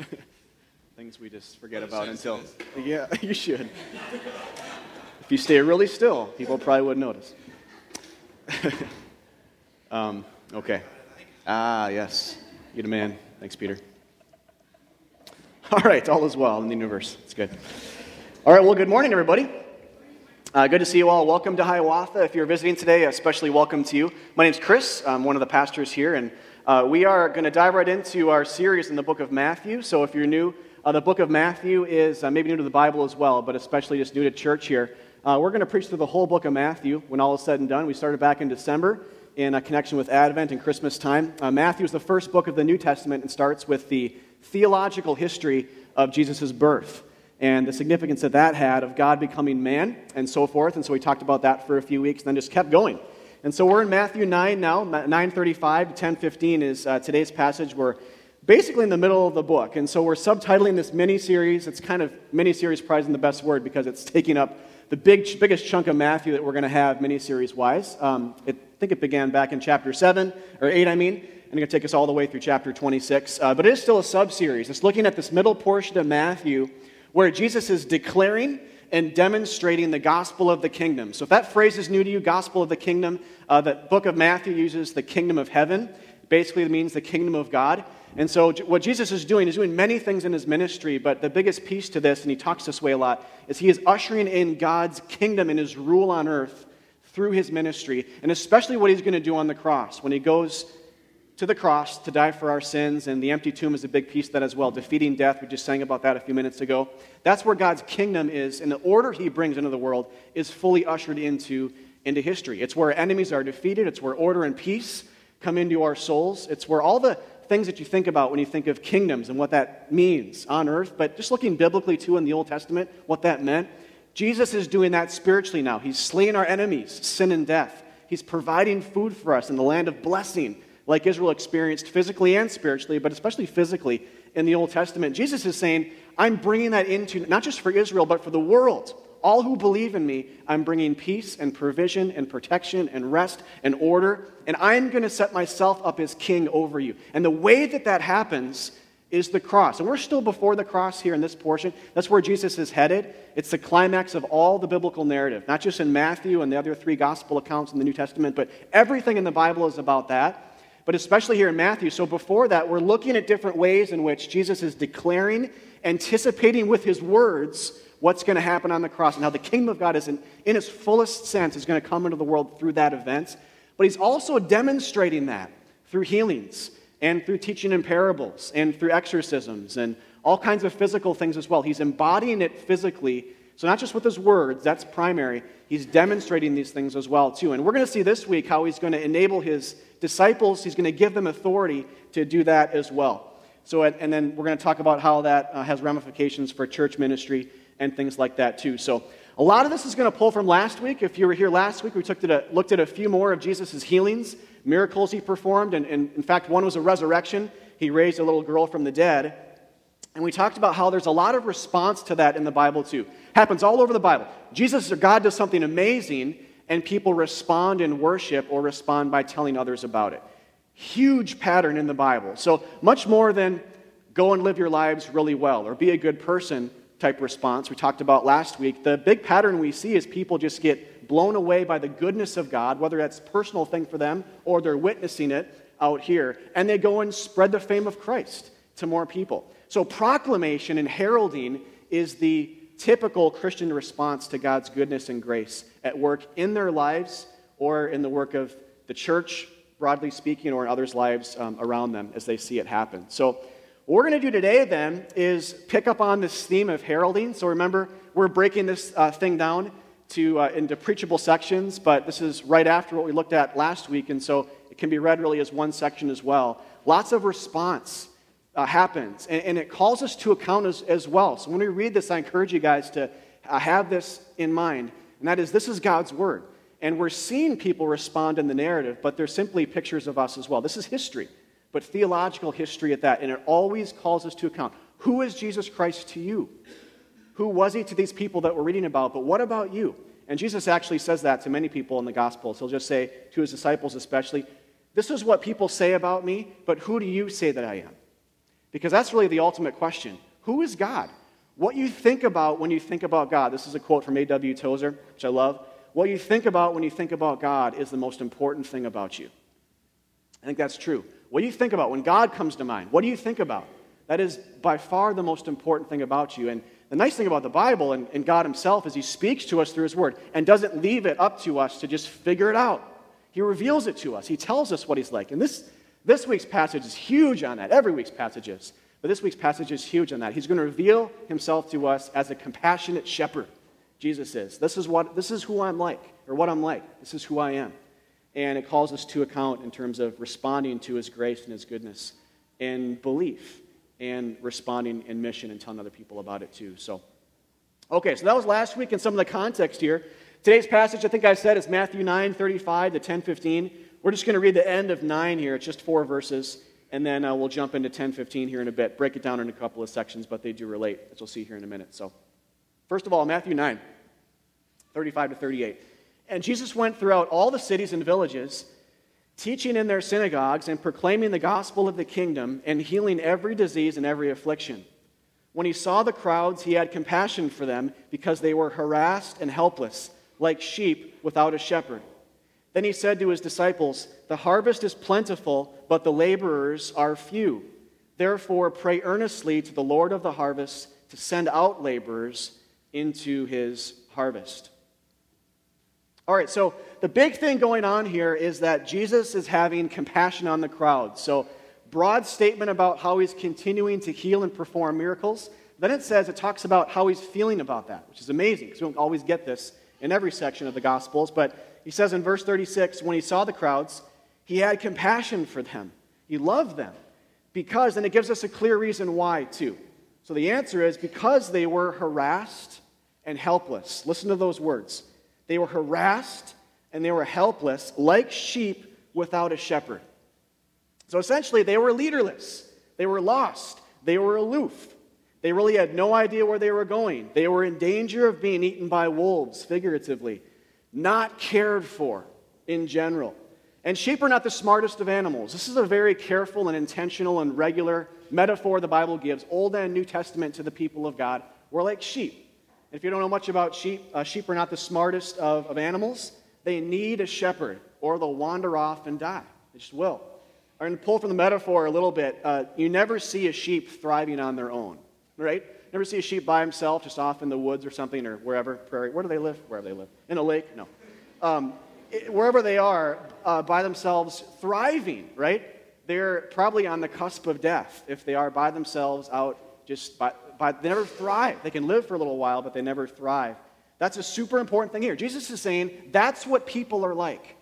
Things we just forget about until. Yeah, you should. if you stay really still, people probably wouldn't notice. um, okay. Ah, yes. You man. Thanks, Peter. All right, all is well in the universe. It's good. All right, well, good morning, everybody. Uh, good to see you all. Welcome to Hiawatha. If you're visiting today, especially welcome to you. My name's Chris. I'm one of the pastors here, and uh, we are going to dive right into our series in the book of Matthew. So if you're new, uh, the book of Matthew is uh, maybe new to the Bible as well, but especially just new to church here. Uh, we're going to preach through the whole book of Matthew when all is said and done. We started back in December in a connection with Advent and Christmas time. Uh, Matthew is the first book of the New Testament and starts with the theological history of Jesus' birth and the significance that that had of God becoming man and so forth. And so we talked about that for a few weeks and then just kept going. And so we're in Matthew 9 now. 935 to 1015 is uh, today's passage. We're basically in the middle of the book. And so we're subtitling this mini series. It's kind of mini series, probably isn't the best word because it's taking up the big, biggest chunk of Matthew that we're going to have mini series wise. Um, I think it began back in chapter 7, or 8, I mean. And it's going to take us all the way through chapter 26. Uh, but it is still a sub series. It's looking at this middle portion of Matthew where Jesus is declaring and demonstrating the gospel of the kingdom. So, if that phrase is new to you, gospel of the kingdom, uh, the book of Matthew uses the kingdom of heaven. Basically, it means the kingdom of God. And so, what Jesus is doing is doing many things in his ministry, but the biggest piece to this, and he talks this way a lot, is he is ushering in God's kingdom and his rule on earth through his ministry, and especially what he's going to do on the cross when he goes to the cross to die for our sins, and the empty tomb is a big piece of that as well. Defeating death, we just sang about that a few minutes ago. That's where God's kingdom is, and the order he brings into the world is fully ushered into, into history. It's where enemies are defeated, it's where order and peace come into our souls, it's where all the things that you think about when you think of kingdoms and what that means on earth, but just looking biblically too in the Old Testament, what that meant. Jesus is doing that spiritually now. He's slaying our enemies, sin and death. He's providing food for us in the land of blessing like Israel experienced physically and spiritually, but especially physically in the Old Testament. Jesus is saying, I'm bringing that into not just for Israel, but for the world. All who believe in me, I'm bringing peace and provision and protection and rest and order, and I'm going to set myself up as king over you. And the way that that happens is the cross. And we're still before the cross here in this portion. That's where Jesus is headed. It's the climax of all the biblical narrative, not just in Matthew and the other three gospel accounts in the New Testament, but everything in the Bible is about that but especially here in Matthew. So before that, we're looking at different ways in which Jesus is declaring, anticipating with his words what's going to happen on the cross and how the kingdom of God is in, in its fullest sense is going to come into the world through that event. But he's also demonstrating that through healings and through teaching in parables and through exorcisms and all kinds of physical things as well. He's embodying it physically. So not just with his words, that's primary. He's demonstrating these things as well too. And we're going to see this week how he's going to enable his disciples, he's going to give them authority to do that as well. So, and then we're going to talk about how that uh, has ramifications for church ministry and things like that too. So, a lot of this is going to pull from last week. If you were here last week, we took looked at a few more of Jesus' healings, miracles he performed, and, and in fact, one was a resurrection. He raised a little girl from the dead. And we talked about how there's a lot of response to that in the Bible too. Happens all over the Bible. Jesus or God does something amazing, and people respond in worship or respond by telling others about it. Huge pattern in the Bible. So, much more than go and live your lives really well or be a good person type response we talked about last week. The big pattern we see is people just get blown away by the goodness of God, whether that's personal thing for them or they're witnessing it out here, and they go and spread the fame of Christ to more people. So, proclamation and heralding is the typical Christian response to God's goodness and grace at work in their lives or in the work of the church, broadly speaking, or in others' lives um, around them as they see it happen. So, what we're going to do today then is pick up on this theme of heralding. So, remember, we're breaking this uh, thing down to, uh, into preachable sections, but this is right after what we looked at last week, and so it can be read really as one section as well. Lots of response uh, happens. And, and, it calls us to account as, as well. So when we read this, I encourage you guys to uh, have this in mind. And that is, this is God's word. And we're seeing people respond in the narrative, but they're simply pictures of us as well. This is history, but theological history at that. And it always calls us to account. Who is Jesus Christ to you? Who was he to these people that we're reading about? But what about you? And Jesus actually says that to many people in the Gospels. He'll just say to his disciples, especially, This is what people say about me, but who do you say that I am? Because that's really the ultimate question. Who is God? What you think about when you think about God, this is a quote from A.W. Tozer, which I love. What you think about when you think about God is the most important thing about you. I think that's true. What do you think about when God comes to mind? What do you think about? That is by far the most important thing about you. And the nice thing about the Bible and, and God Himself is He speaks to us through His Word and doesn't leave it up to us to just figure it out. He reveals it to us, He tells us what He's like. And this, this week's passage is huge on that. Every week's passage is. But this week's passage is huge on that. He's going to reveal Himself to us as a compassionate shepherd. Jesus is. This is, what, this is who I'm like, or what I'm like. This is who I am. And it calls us to account in terms of responding to His grace and His goodness and belief and responding in mission and telling other people about it too. So, okay, so that was last week and some of the context here. Today's passage, I think I said, is Matthew 9 35 to 10 15. We're just going to read the end of 9 here. It's just four verses. And then uh, we'll jump into 10:15 here in a bit. Break it down in a couple of sections, but they do relate, as we'll see here in a minute. So, first of all, Matthew 9 35 to 38. And Jesus went throughout all the cities and villages teaching in their synagogues and proclaiming the gospel of the kingdom and healing every disease and every affliction. When he saw the crowds, he had compassion for them because they were harassed and helpless, like sheep without a shepherd. Then he said to his disciples, The harvest is plentiful, but the laborers are few. Therefore, pray earnestly to the Lord of the harvest to send out laborers into his harvest. All right, so the big thing going on here is that Jesus is having compassion on the crowd. So, broad statement about how he's continuing to heal and perform miracles. Then it says, it talks about how he's feeling about that, which is amazing because we don't always get this in every section of the Gospels. But he says in verse 36 when he saw the crowds, he had compassion for them, he loved them. Because, and it gives us a clear reason why, too. So the answer is because they were harassed and helpless. Listen to those words. They were harassed and they were helpless, like sheep without a shepherd. So essentially, they were leaderless. They were lost. They were aloof. They really had no idea where they were going. They were in danger of being eaten by wolves, figuratively, not cared for in general. And sheep are not the smartest of animals. This is a very careful and intentional and regular metaphor the Bible gives, Old and New Testament, to the people of God. We're like sheep. If you don't know much about sheep, uh, sheep are not the smartest of, of animals. They need a shepherd, or they'll wander off and die. They just will. I'm going to pull from the metaphor a little bit. Uh, you never see a sheep thriving on their own, right? Never see a sheep by himself, just off in the woods or something, or wherever, prairie. Where do they live? Wherever they live. In a lake? No. Um, it, wherever they are, uh, by themselves, thriving, right? They're probably on the cusp of death if they are by themselves out just by, by they never thrive. They can live for a little while, but they never thrive. That's a super important thing here. Jesus is saying that's what people are like.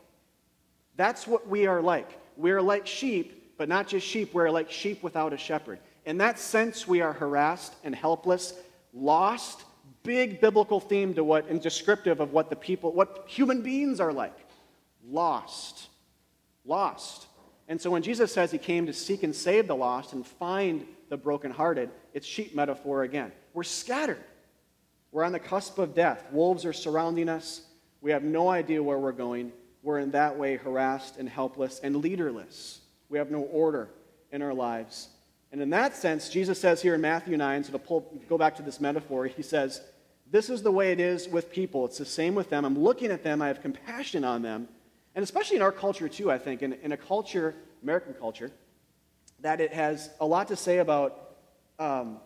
That's what we are like. We're like sheep, but not just sheep, we're like sheep without a shepherd. In that sense, we are harassed and helpless, lost. Big biblical theme to what and descriptive of what the people, what human beings are like. Lost. Lost. And so when Jesus says he came to seek and save the lost and find the brokenhearted, it's sheep metaphor again. We're scattered. We're on the cusp of death. Wolves are surrounding us. We have no idea where we're going. We're in that way harassed and helpless and leaderless. We have no order in our lives. And in that sense, Jesus says here in Matthew 9, so to pull, go back to this metaphor, he says, This is the way it is with people. It's the same with them. I'm looking at them, I have compassion on them. And especially in our culture, too, I think, in, in a culture, American culture, that it has a lot to say about um,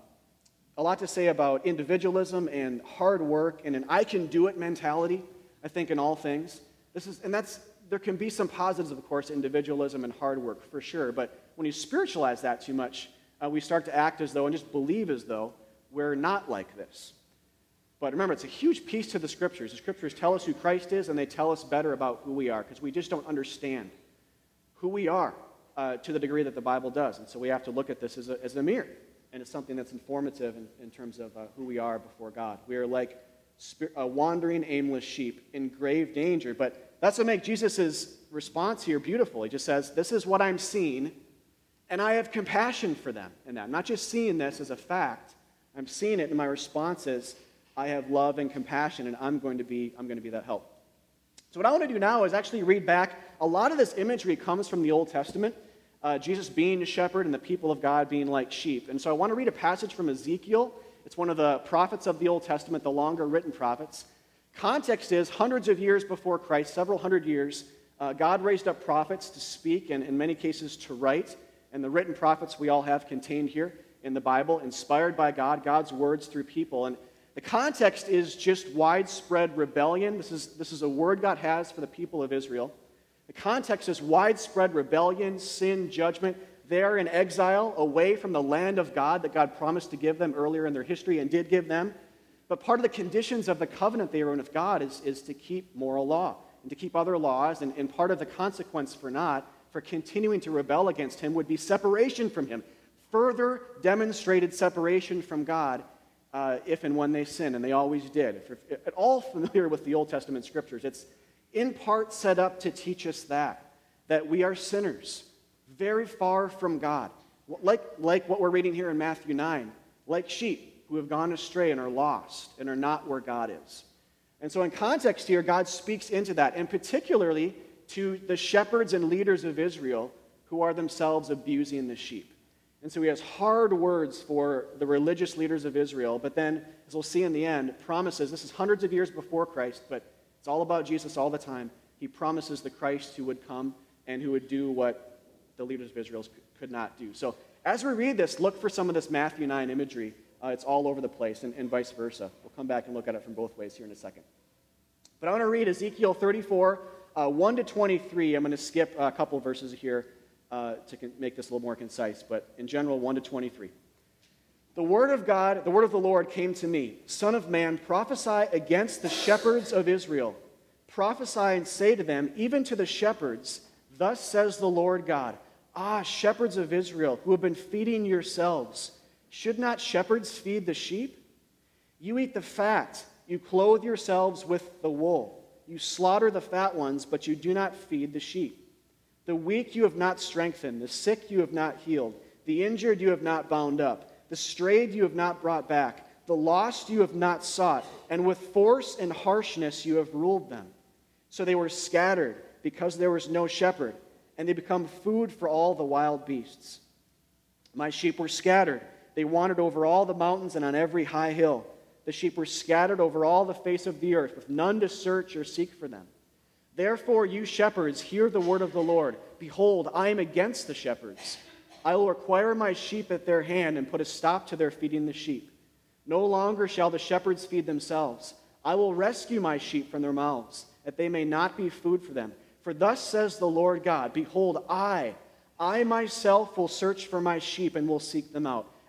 a lot to say about individualism and hard work and an I can do it mentality, I think, in all things. This is, and that's, there can be some positives, of course, individualism and hard work, for sure. But when you spiritualize that too much, uh, we start to act as though and just believe as though we're not like this. But remember, it's a huge piece to the scriptures. The scriptures tell us who Christ is, and they tell us better about who we are because we just don't understand who we are uh, to the degree that the Bible does. And so we have to look at this as a, as a mirror and it's something that's informative in, in terms of uh, who we are before God. We are like a wandering, aimless sheep in grave danger. But that's what makes Jesus' response here beautiful. He just says, This is what I'm seeing, and I have compassion for them in that. I'm not just seeing this as a fact, I'm seeing it, and my response is, I have love and compassion, and I'm going to be, I'm going to be that help. So, what I want to do now is actually read back. A lot of this imagery comes from the Old Testament. uh, Jesus being a shepherd and the people of God being like sheep. And so I want to read a passage from Ezekiel. It's one of the prophets of the Old Testament, the longer written prophets. Context is hundreds of years before Christ, several hundred years, uh, God raised up prophets to speak and in many cases to write. And the written prophets we all have contained here in the Bible, inspired by God, God's words through people. And the context is just widespread rebellion. This is, this is a word God has for the people of Israel. The context is widespread rebellion, sin, judgment. They are in exile away from the land of God that God promised to give them earlier in their history and did give them. But part of the conditions of the covenant they are in with God is, is to keep moral law and to keep other laws. And, and part of the consequence for not, for continuing to rebel against Him, would be separation from Him. Further demonstrated separation from God uh, if and when they sin, and they always did. If you're at all familiar with the Old Testament scriptures, it's in part set up to teach us that, that we are sinners, very far from God. Like, like what we're reading here in Matthew 9, like sheep who have gone astray and are lost and are not where God is. And so, in context here, God speaks into that, and particularly to the shepherds and leaders of Israel who are themselves abusing the sheep. And so he has hard words for the religious leaders of Israel, but then, as we'll see in the end, promises this is hundreds of years before Christ, but it's all about Jesus all the time. He promises the Christ who would come and who would do what the leaders of Israel could not do. So as we read this, look for some of this Matthew 9 imagery. Uh, it's all over the place, and, and vice versa. We'll come back and look at it from both ways here in a second. But I want to read Ezekiel 34, uh, 1 to 23. I'm going to skip a couple verses here uh, to make this a little more concise, but in general, 1 to 23. The word of God, the word of the Lord came to me Son of man, prophesy against the shepherds of Israel. Prophesy and say to them, even to the shepherds, Thus says the Lord God Ah, shepherds of Israel, who have been feeding yourselves, should not shepherds feed the sheep? You eat the fat, you clothe yourselves with the wool. You slaughter the fat ones, but you do not feed the sheep. The weak you have not strengthened, the sick you have not healed, the injured you have not bound up the strayed you have not brought back, the lost you have not sought, and with force and harshness you have ruled them. So they were scattered because there was no shepherd, and they become food for all the wild beasts. My sheep were scattered. They wandered over all the mountains and on every high hill. The sheep were scattered over all the face of the earth, with none to search or seek for them. Therefore, you shepherds, hear the word of the Lord. Behold, I am against the shepherds I will require my sheep at their hand and put a stop to their feeding the sheep. No longer shall the shepherds feed themselves. I will rescue my sheep from their mouths, that they may not be food for them. For thus says the Lord God Behold, I, I myself will search for my sheep and will seek them out.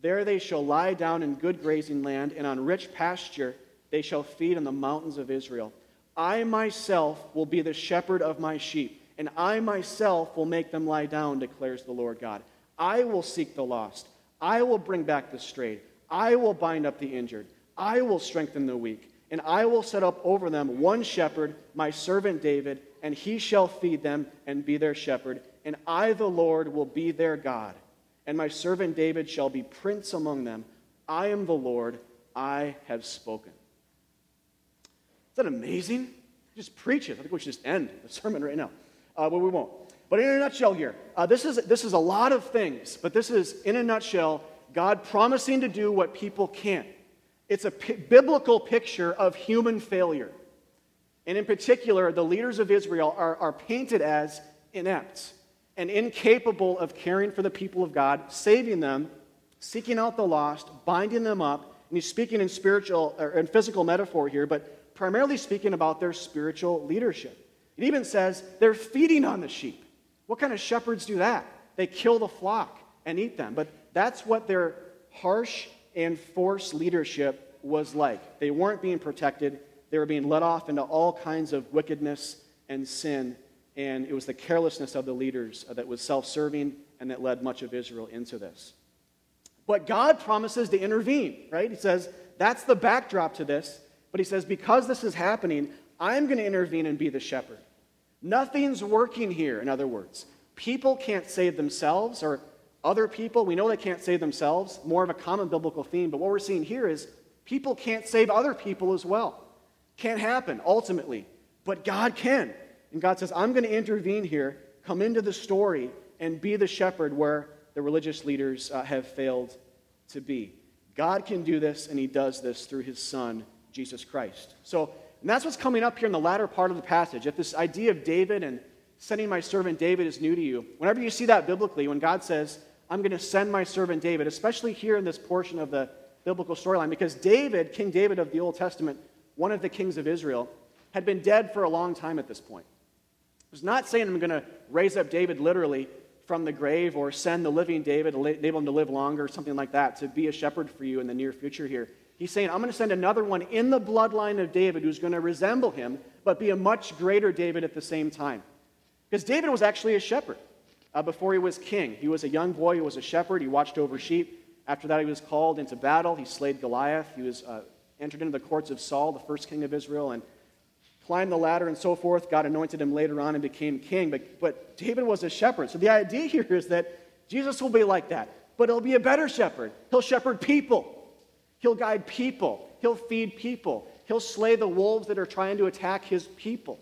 There they shall lie down in good grazing land, and on rich pasture they shall feed on the mountains of Israel. I myself will be the shepherd of my sheep, and I myself will make them lie down, declares the Lord God. I will seek the lost. I will bring back the strayed. I will bind up the injured. I will strengthen the weak. And I will set up over them one shepherd, my servant David, and he shall feed them and be their shepherd. And I, the Lord, will be their God. And my servant David shall be prince among them. I am the Lord. I have spoken. Is that amazing? Just preach it. I think we should just end the sermon right now. Uh, we won't. But in a nutshell, here, uh, this, is, this is a lot of things, but this is, in a nutshell, God promising to do what people can't. It's a p- biblical picture of human failure. And in particular, the leaders of Israel are, are painted as inept and incapable of caring for the people of God, saving them, seeking out the lost, binding them up. And he's speaking in spiritual or in physical metaphor here, but primarily speaking about their spiritual leadership. It even says they're feeding on the sheep. What kind of shepherds do that? They kill the flock and eat them. But that's what their harsh and forced leadership was like. They weren't being protected, they were being led off into all kinds of wickedness and sin. And it was the carelessness of the leaders uh, that was self serving and that led much of Israel into this. But God promises to intervene, right? He says, that's the backdrop to this. But he says, because this is happening, I'm going to intervene and be the shepherd. Nothing's working here, in other words. People can't save themselves, or other people, we know they can't save themselves, more of a common biblical theme. But what we're seeing here is people can't save other people as well. Can't happen, ultimately. But God can. And God says, I'm going to intervene here, come into the story, and be the shepherd where the religious leaders uh, have failed to be. God can do this, and He does this through His Son, Jesus Christ. So, and that's what's coming up here in the latter part of the passage. If this idea of David and sending my servant David is new to you, whenever you see that biblically, when God says, I'm going to send my servant David, especially here in this portion of the biblical storyline, because David, King David of the Old Testament, one of the kings of Israel, had been dead for a long time at this point. It was not saying I'm going to raise up David literally from the grave or send the living David, enable him to live longer, or something like that, to be a shepherd for you in the near future here. He's saying, I'm going to send another one in the bloodline of David who's going to resemble him, but be a much greater David at the same time. Because David was actually a shepherd uh, before he was king. He was a young boy, he was a shepherd, he watched over sheep. After that, he was called into battle. He slayed Goliath. He was uh, entered into the courts of Saul, the first king of Israel, and climbed the ladder and so forth. God anointed him later on and became king. But, but David was a shepherd. So the idea here is that Jesus will be like that, but he'll be a better shepherd. He'll shepherd people, he'll guide people, he'll feed people, he'll slay the wolves that are trying to attack his people.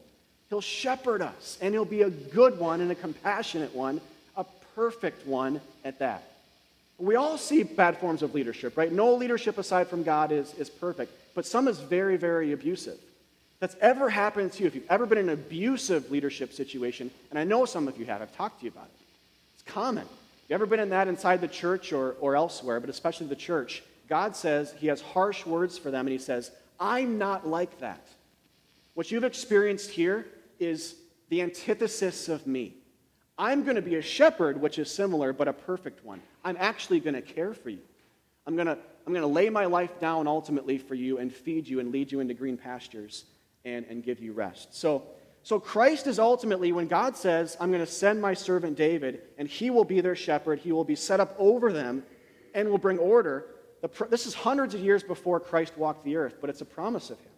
He'll shepherd us, and he'll be a good one and a compassionate one, a perfect one at that. We all see bad forms of leadership, right? No leadership aside from God is, is perfect, but some is very, very abusive that's ever happened to you, if you've ever been in an abusive leadership situation, and I know some of you have, I've talked to you about it. It's common. you've ever been in that inside the church or, or elsewhere, but especially the church? God says He has harsh words for them, and He says, I'm not like that. What you've experienced here is the antithesis of me. I'm going to be a shepherd, which is similar, but a perfect one. I'm actually going to care for you. I'm going to, I'm going to lay my life down ultimately for you and feed you and lead you into green pastures and, and give you rest. So, so Christ is ultimately, when God says, I'm going to send my servant David, and he will be their shepherd, he will be set up over them, and will bring order. This is hundreds of years before Christ walked the earth, but it's a promise of him.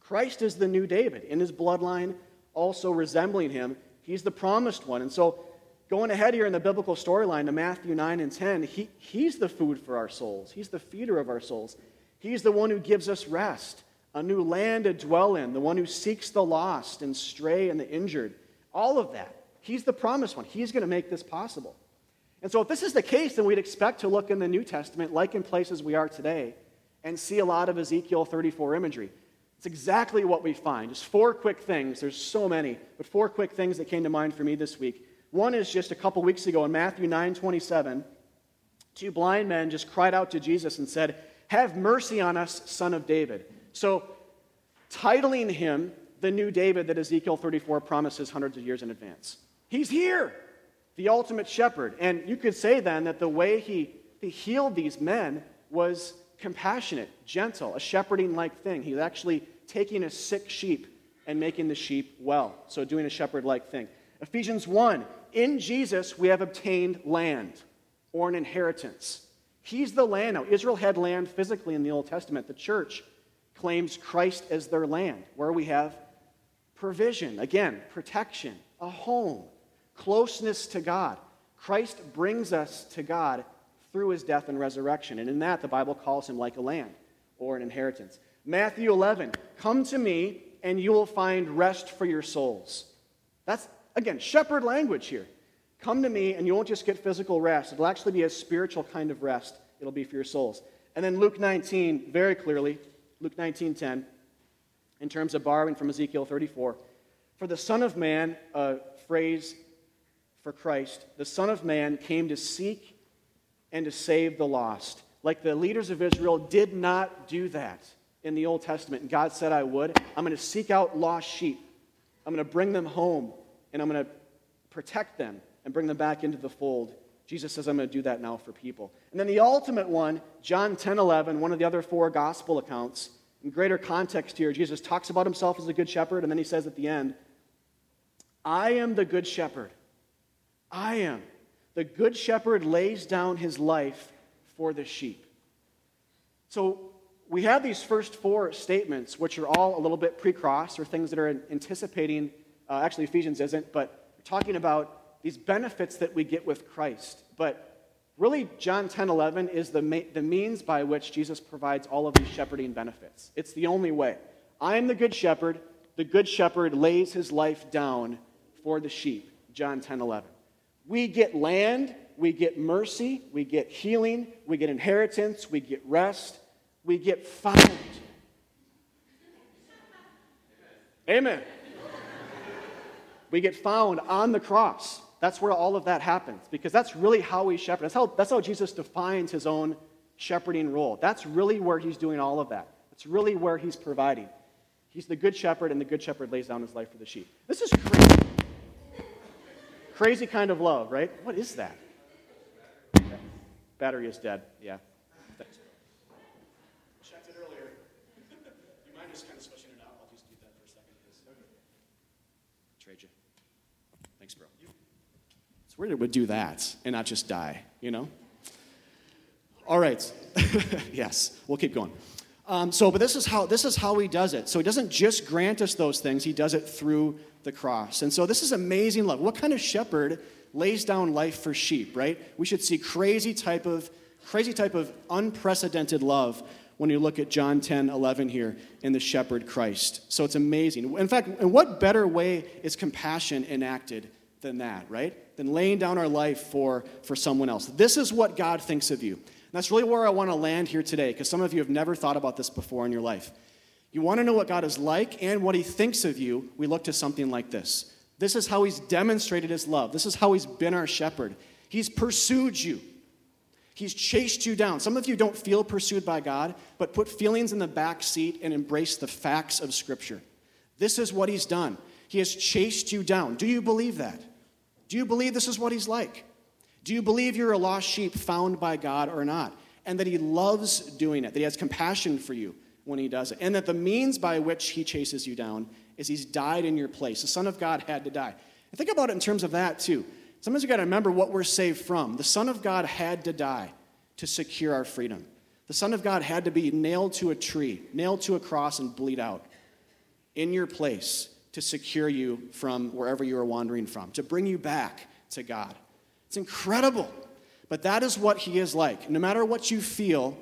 Christ is the new David, in his bloodline, also resembling him. He's the promised one. And so, going ahead here in the biblical storyline to Matthew 9 and 10, he, he's the food for our souls, he's the feeder of our souls. He's the one who gives us rest a new land to dwell in, the one who seeks the lost and stray and the injured. All of that. He's the promised one. He's going to make this possible. And so, if this is the case, then we'd expect to look in the New Testament, like in places we are today, and see a lot of Ezekiel 34 imagery. It's exactly what we find. Just four quick things. There's so many, but four quick things that came to mind for me this week. One is just a couple weeks ago in Matthew 9 27, two blind men just cried out to Jesus and said, Have mercy on us, son of David. So, titling him the new David that Ezekiel 34 promises hundreds of years in advance. He's here, the ultimate shepherd. And you could say then that the way he, he healed these men was compassionate, gentle, a shepherding like thing. He's actually taking a sick sheep and making the sheep well. So, doing a shepherd like thing. Ephesians 1 In Jesus we have obtained land or an inheritance. He's the land now. Israel had land physically in the Old Testament. The church claims Christ as their land, where we have provision, again, protection, a home, closeness to God. Christ brings us to God through his death and resurrection. And in that, the Bible calls him like a land or an inheritance. Matthew 11, come to me and you will find rest for your souls. That's, again, shepherd language here. Come to me and you won't just get physical rest, it'll actually be a spiritual kind of rest. It'll be for your souls. And then Luke 19, very clearly, Luke 19:10, in terms of borrowing from Ezekiel 34. For the Son of Man, a phrase for Christ, the Son of Man came to seek and to save the lost. Like the leaders of Israel did not do that in the Old Testament. And God said, I would. I'm going to seek out lost sheep. I'm going to bring them home, and I'm going to protect them and bring them back into the fold. Jesus says, I'm going to do that now for people. And then the ultimate one, John 10 11, one of the other four gospel accounts, in greater context here, Jesus talks about himself as a good shepherd, and then he says at the end, I am the good shepherd. I am. The good shepherd lays down his life for the sheep. So we have these first four statements, which are all a little bit pre cross or things that are anticipating, uh, actually, Ephesians isn't, but talking about these benefits that we get with Christ. But really, John 10 11 is the, ma- the means by which Jesus provides all of these shepherding benefits. It's the only way. I am the good shepherd. The good shepherd lays his life down for the sheep. John 10 11. We get land, we get mercy, we get healing, we get inheritance, we get rest, we get found. Amen. we get found on the cross. That's where all of that happens because that's really how we shepherd. That's how, that's how Jesus defines his own shepherding role. That's really where he's doing all of that. That's really where he's providing. He's the good shepherd, and the good shepherd lays down his life for the sheep. This is crazy. Crazy kind of love, right? What is that? Battery is dead. Yeah. Checked it earlier. you mind just kind of switching it out? I'll just do that for a second. Trade you. Thanks, bro. It would do that and not just die, you know? All right. yes, we'll keep going. Um, so, but this is how this is how he does it. So he doesn't just grant us those things; he does it through the cross. And so this is amazing love. What kind of shepherd lays down life for sheep? Right? We should see crazy type of crazy type of unprecedented love when you look at John 10, 11 here in the shepherd Christ. So it's amazing. In fact, in what better way is compassion enacted than that, right? Than laying down our life for, for someone else. This is what God thinks of you. And that's really where I want to land here today, because some of you have never thought about this before in your life. You want to know what God is like and what He thinks of you, we look to something like this. This is how He's demonstrated His love. This is how He's been our shepherd. He's pursued you, He's chased you down. Some of you don't feel pursued by God, but put feelings in the back seat and embrace the facts of Scripture. This is what He's done. He has chased you down. Do you believe that? Do you believe this is what He's like? Do you believe you're a lost sheep found by God or not? And that He loves doing it, that He has compassion for you when He does it, and that the means by which He chases you down is He's died in your place. The Son of God had to die. And think about it in terms of that, too. Sometimes we got to remember what we're saved from. The Son of God had to die to secure our freedom. The Son of God had to be nailed to a tree, nailed to a cross, and bleed out in your place to secure you from wherever you are wandering from, to bring you back to God. It's incredible. But that is what he is like. No matter what you feel,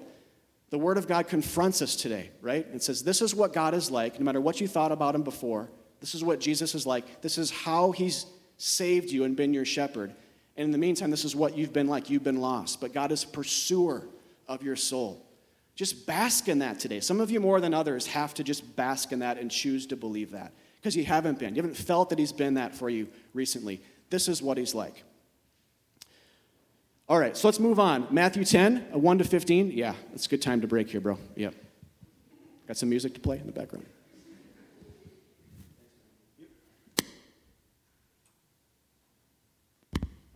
the Word of God confronts us today, right? It says, This is what God is like, no matter what you thought about him before. This is what Jesus is like. This is how he's saved you and been your shepherd. And in the meantime, this is what you've been like. You've been lost. But God is a pursuer of your soul. Just bask in that today. Some of you more than others have to just bask in that and choose to believe that because you haven't been. You haven't felt that He's been that for you recently. This is what He's like. All right, so let's move on. Matthew 10, uh, 1 to 15. Yeah, it's a good time to break here, bro. Yep. Got some music to play in the background.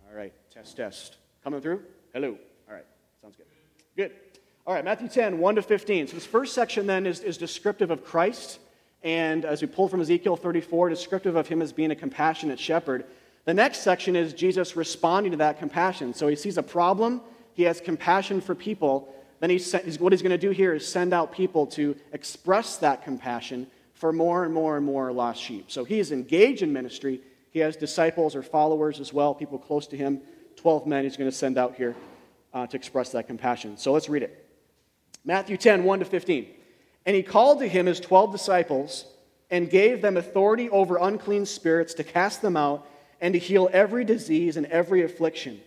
All right, test, test. Coming through? Hello. All right, sounds good. Good. All right, Matthew 10, 1 to 15. So this first section then is, is descriptive of Christ, and as we pull from Ezekiel 34, descriptive of him as being a compassionate shepherd. The next section is Jesus responding to that compassion. So he sees a problem, he has compassion for people. Then he's, what he's going to do here is send out people to express that compassion for more and more and more lost sheep. So he is engaged in ministry. He has disciples or followers as well, people close to him. 12 men he's going to send out here uh, to express that compassion. So let's read it. Matthew 10, 1 to 15. And he called to him his 12 disciples and gave them authority over unclean spirits to cast them out and to heal every disease and every affliction.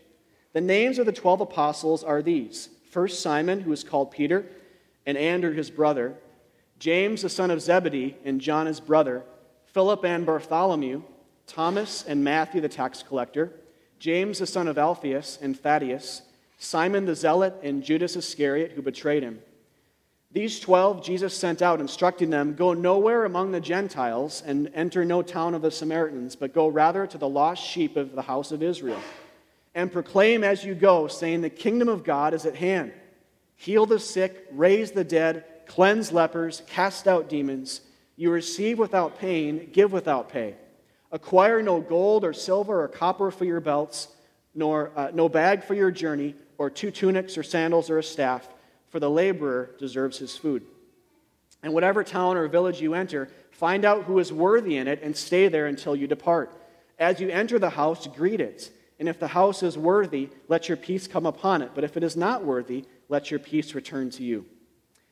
The names of the twelve apostles are these. First Simon, who is called Peter, and Andrew his brother, James the son of Zebedee, and John his brother, Philip and Bartholomew, Thomas and Matthew the tax collector, James the son of Alphaeus and Thaddeus, Simon the zealot, and Judas Iscariot, who betrayed him. These twelve Jesus sent out, instructing them Go nowhere among the Gentiles and enter no town of the Samaritans, but go rather to the lost sheep of the house of Israel. And proclaim as you go, saying, The kingdom of God is at hand. Heal the sick, raise the dead, cleanse lepers, cast out demons. You receive without pain, give without pay. Acquire no gold or silver or copper for your belts nor uh, no bag for your journey, or two tunics, or sandals, or a staff, for the laborer deserves his food. And whatever town or village you enter, find out who is worthy in it, and stay there until you depart. As you enter the house, greet it. And if the house is worthy, let your peace come upon it. But if it is not worthy, let your peace return to you.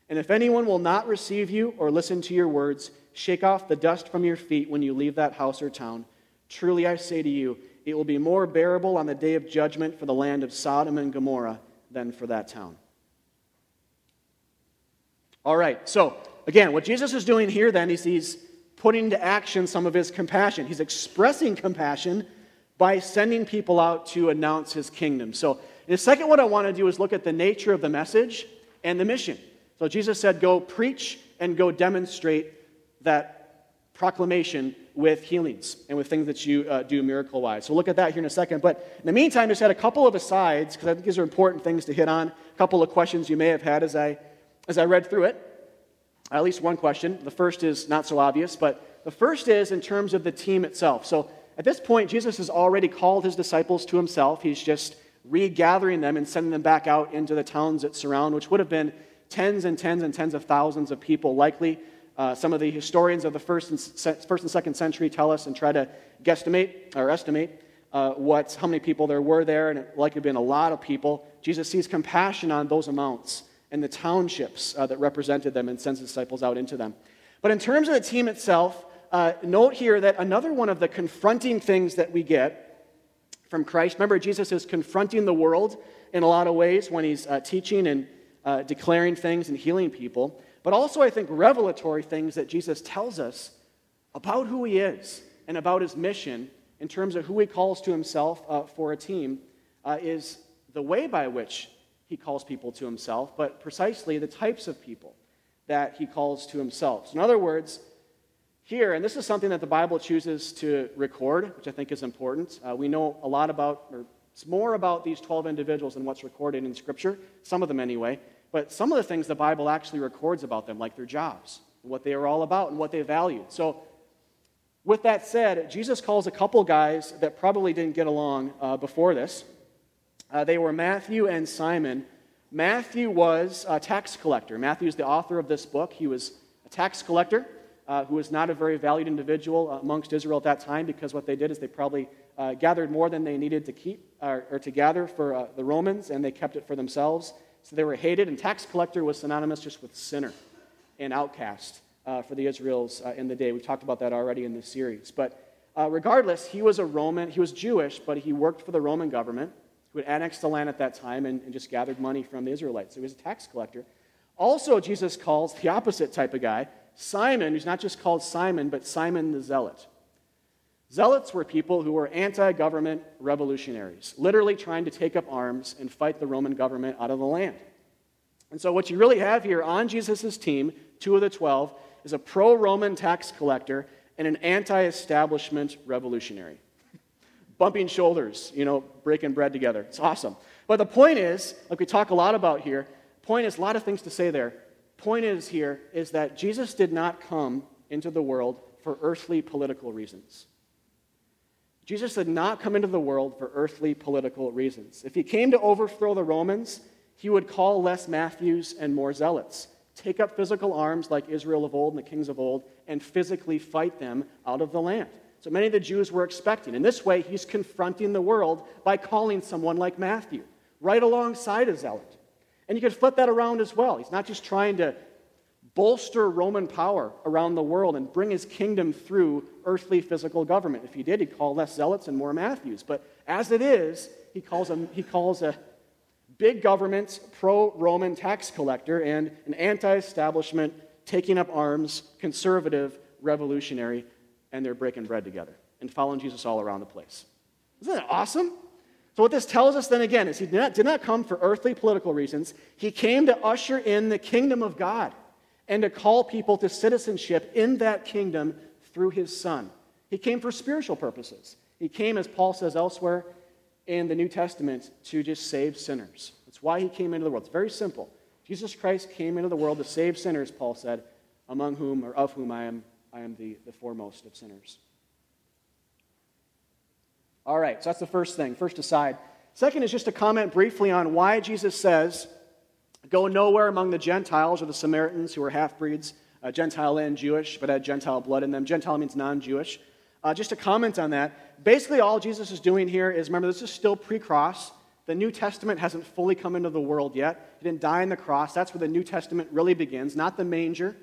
And if anyone will not receive you or listen to your words, shake off the dust from your feet when you leave that house or town. Truly I say to you, it will be more bearable on the day of judgment for the land of Sodom and Gomorrah than for that town. All right, so again, what Jesus is doing here then is he's putting into action some of his compassion. He's expressing compassion by sending people out to announce his kingdom. So, in a second, what I want to do is look at the nature of the message and the mission. So, Jesus said, Go preach and go demonstrate that proclamation with healings and with things that you uh, do miracle wise. So, look at that here in a second. But in the meantime, just had a couple of asides because I think these are important things to hit on. A couple of questions you may have had as I, as I read through it. At least one question. The first is not so obvious, but the first is in terms of the team itself. So, at this point, Jesus has already called his disciples to himself. He's just regathering them and sending them back out into the towns that surround, which would have been tens and tens and tens of thousands of people, likely uh, some of the historians of the first and, first and second century tell us and try to guesstimate or estimate uh, what, how many people there were there, and it likely been a lot of people. Jesus sees compassion on those amounts and the townships uh, that represented them and sends disciples out into them. But in terms of the team itself, uh, note here that another one of the confronting things that we get from Christ, remember, Jesus is confronting the world in a lot of ways when he's uh, teaching and uh, declaring things and healing people but also, I think, revelatory things that Jesus tells us about who he is and about his mission in terms of who he calls to himself uh, for a team uh, is the way by which he calls people to himself, but precisely the types of people that he calls to himself. So, in other words, here, and this is something that the Bible chooses to record, which I think is important. Uh, we know a lot about, or it's more about these 12 individuals than what's recorded in Scripture, some of them anyway. But some of the things the Bible actually records about them, like their jobs, what they were all about, and what they valued. So, with that said, Jesus calls a couple guys that probably didn't get along uh, before this. Uh, they were Matthew and Simon. Matthew was a tax collector. Matthew is the author of this book. He was a tax collector uh, who was not a very valued individual amongst Israel at that time because what they did is they probably uh, gathered more than they needed to keep or, or to gather for uh, the Romans, and they kept it for themselves. So they were hated, and tax collector was synonymous just with sinner and outcast uh, for the Israels uh, in the day. We've talked about that already in this series. But uh, regardless, he was a Roman, he was Jewish, but he worked for the Roman government who had annexed the land at that time and, and just gathered money from the Israelites. So he was a tax collector. Also, Jesus calls the opposite type of guy, Simon, who's not just called Simon, but Simon the Zealot. Zealots were people who were anti government revolutionaries, literally trying to take up arms and fight the Roman government out of the land. And so, what you really have here on Jesus' team, two of the 12, is a pro Roman tax collector and an anti establishment revolutionary. Bumping shoulders, you know, breaking bread together. It's awesome. But the point is, like we talk a lot about here, point is a lot of things to say there. Point is here is that Jesus did not come into the world for earthly political reasons. Jesus did not come into the world for earthly political reasons. If he came to overthrow the Romans, he would call less Matthews and more zealots, take up physical arms like Israel of old and the kings of old, and physically fight them out of the land. So many of the Jews were expecting. In this way, he's confronting the world by calling someone like Matthew, right alongside a zealot. And you could flip that around as well. He's not just trying to bolster Roman power around the world and bring his kingdom through earthly physical government. If he did, he'd call less zealots and more Matthews. But as it is, he calls a, he calls a big government, pro Roman tax collector, and an anti establishment, taking up arms, conservative, revolutionary, and they're breaking bread together and following Jesus all around the place. Isn't that awesome? So, what this tells us then again is he did not, did not come for earthly political reasons. He came to usher in the kingdom of God and to call people to citizenship in that kingdom through his son. He came for spiritual purposes. He came, as Paul says elsewhere in the New Testament, to just save sinners. That's why he came into the world. It's very simple. Jesus Christ came into the world to save sinners, Paul said, among whom or of whom I am, I am the, the foremost of sinners. All right, so that's the first thing, first aside. Second is just to comment briefly on why Jesus says, Go nowhere among the Gentiles or the Samaritans who are half breeds, uh, Gentile and Jewish, but had Gentile blood in them. Gentile means non Jewish. Uh, just to comment on that, basically all Jesus is doing here is remember, this is still pre cross. The New Testament hasn't fully come into the world yet. He didn't die on the cross. That's where the New Testament really begins, not the manger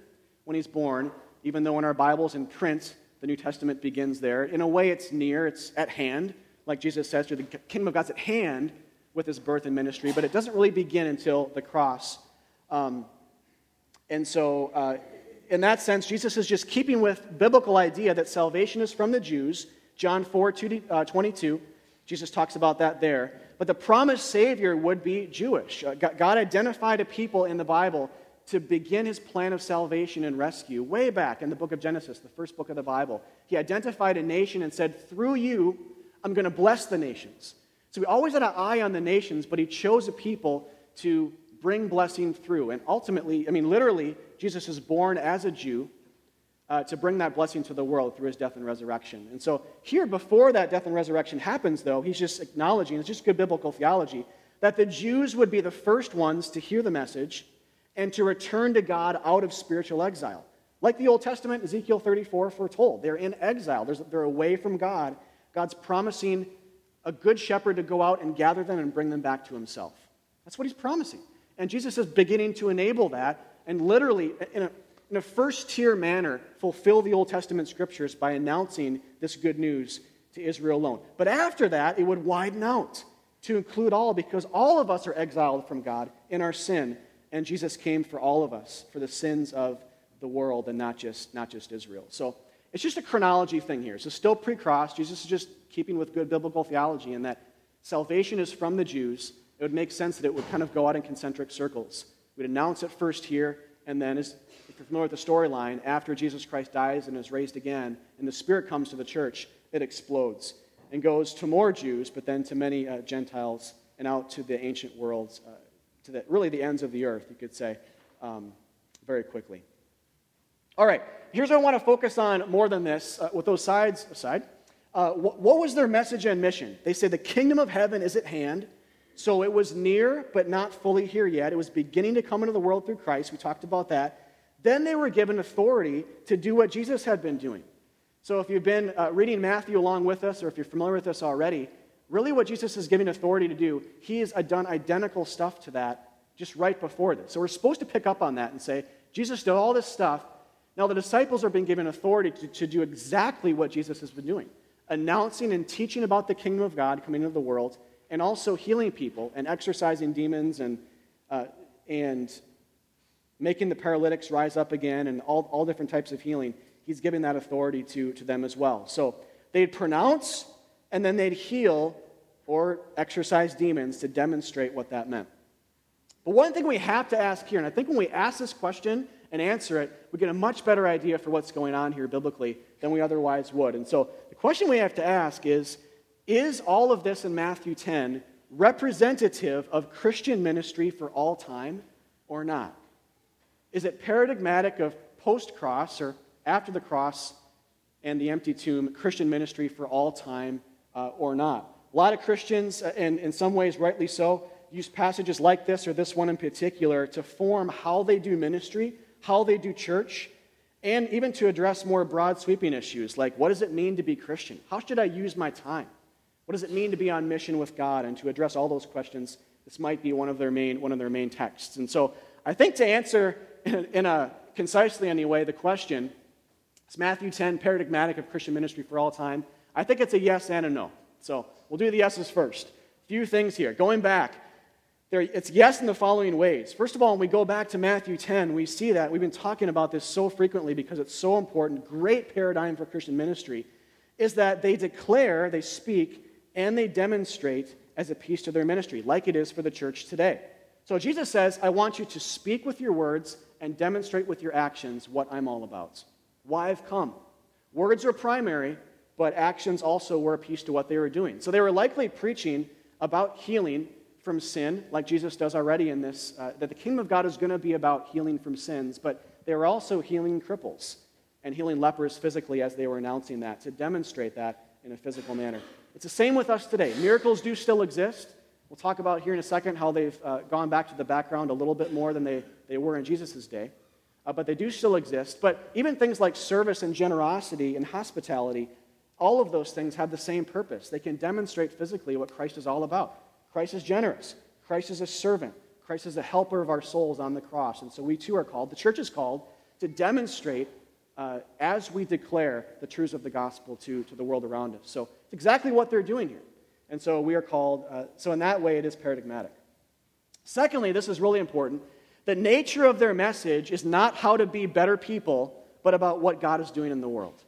when he's born, even though in our Bibles in print, the New Testament begins there. In a way, it's near, it's at hand. Like Jesus says, the kingdom of God's at hand with his birth and ministry, but it doesn't really begin until the cross. Um, and so, uh, in that sense, Jesus is just keeping with biblical idea that salvation is from the Jews. John 4 2, uh, 22, Jesus talks about that there. But the promised Savior would be Jewish. Uh, God identified a people in the Bible to begin his plan of salvation and rescue way back in the book of Genesis, the first book of the Bible. He identified a nation and said, Through you, I'm going to bless the nations. So we always had an eye on the nations, but he chose a people to bring blessing through. And ultimately, I mean, literally, Jesus is born as a Jew uh, to bring that blessing to the world through his death and resurrection. And so, here, before that death and resurrection happens, though, he's just acknowledging, it's just good biblical theology, that the Jews would be the first ones to hear the message and to return to God out of spiritual exile. Like the Old Testament, Ezekiel 34 foretold. They're in exile, they're away from God. God's promising a good shepherd to go out and gather them and bring them back to himself. That's what he's promising. And Jesus is beginning to enable that and literally, in a in a first tier manner, fulfill the Old Testament scriptures by announcing this good news to Israel alone. But after that, it would widen out to include all because all of us are exiled from God in our sin. And Jesus came for all of us, for the sins of the world and not just, not just Israel. So it's just a chronology thing here. So still pre cross. Jesus is just keeping with good biblical theology in that salvation is from the Jews. It would make sense that it would kind of go out in concentric circles. We'd announce it first here, and then as if you're familiar with the storyline, after Jesus Christ dies and is raised again, and the Spirit comes to the church, it explodes and goes to more Jews, but then to many uh, Gentiles and out to the ancient worlds, uh, to the, really the ends of the earth, you could say, um, very quickly. All right, here's what I want to focus on more than this, uh, with those sides aside. Uh, what, what was their message and mission? They say the kingdom of heaven is at hand. So it was near, but not fully here yet. It was beginning to come into the world through Christ. We talked about that. Then they were given authority to do what Jesus had been doing. So if you've been uh, reading Matthew along with us, or if you're familiar with us already, really what Jesus is giving authority to do, he has done identical stuff to that just right before this. So we're supposed to pick up on that and say, Jesus did all this stuff. Now the disciples are being given authority to, to do exactly what Jesus has been doing announcing and teaching about the kingdom of God coming into the world, and also healing people and exorcising demons and, uh, and making the paralytics rise up again, and all, all different types of healing. He's giving that authority to, to them as well. So they'd pronounce, and then they'd heal or exorcise demons to demonstrate what that meant. But one thing we have to ask here, and I think when we ask this question and answer it, we get a much better idea for what's going on here biblically than we otherwise would. And so the question we have to ask is Is all of this in Matthew 10 representative of Christian ministry for all time or not? Is it paradigmatic of post cross or after the cross and the empty tomb, Christian ministry for all time uh, or not? A lot of Christians, uh, and in some ways rightly so, use passages like this or this one in particular to form how they do ministry, how they do church, and even to address more broad sweeping issues like what does it mean to be Christian? How should I use my time? What does it mean to be on mission with God? And to address all those questions, this might be one of their main, one of their main texts. And so I think to answer in a concisely anyway, the question is Matthew 10 paradigmatic of Christian ministry for all time? I think it's a yes and a no. So we'll do the yeses first. A few things here. Going back, there, it's yes in the following ways. First of all, when we go back to Matthew 10, we see that we've been talking about this so frequently because it's so important. Great paradigm for Christian ministry is that they declare, they speak, and they demonstrate as a piece to their ministry, like it is for the church today. So Jesus says, I want you to speak with your words and demonstrate with your actions what I'm all about. Why I've come. Words are primary, but actions also were a piece to what they were doing. So they were likely preaching about healing from sin, like Jesus does already in this, uh, that the kingdom of God is going to be about healing from sins, but they were also healing cripples and healing lepers physically as they were announcing that to demonstrate that in a physical manner. It's the same with us today. Miracles do still exist. We'll talk about here in a second how they've uh, gone back to the background a little bit more than they, they were in Jesus' day. Uh, but they do still exist. But even things like service and generosity and hospitality, all of those things have the same purpose. They can demonstrate physically what Christ is all about. Christ is generous, Christ is a servant, Christ is a helper of our souls on the cross. And so we too are called, the church is called, to demonstrate uh, as we declare the truths of the gospel to, to the world around us. So it's exactly what they're doing here. And so we are called, uh, so in that way, it is paradigmatic. Secondly, this is really important. The nature of their message is not how to be better people, but about what God is doing in the world.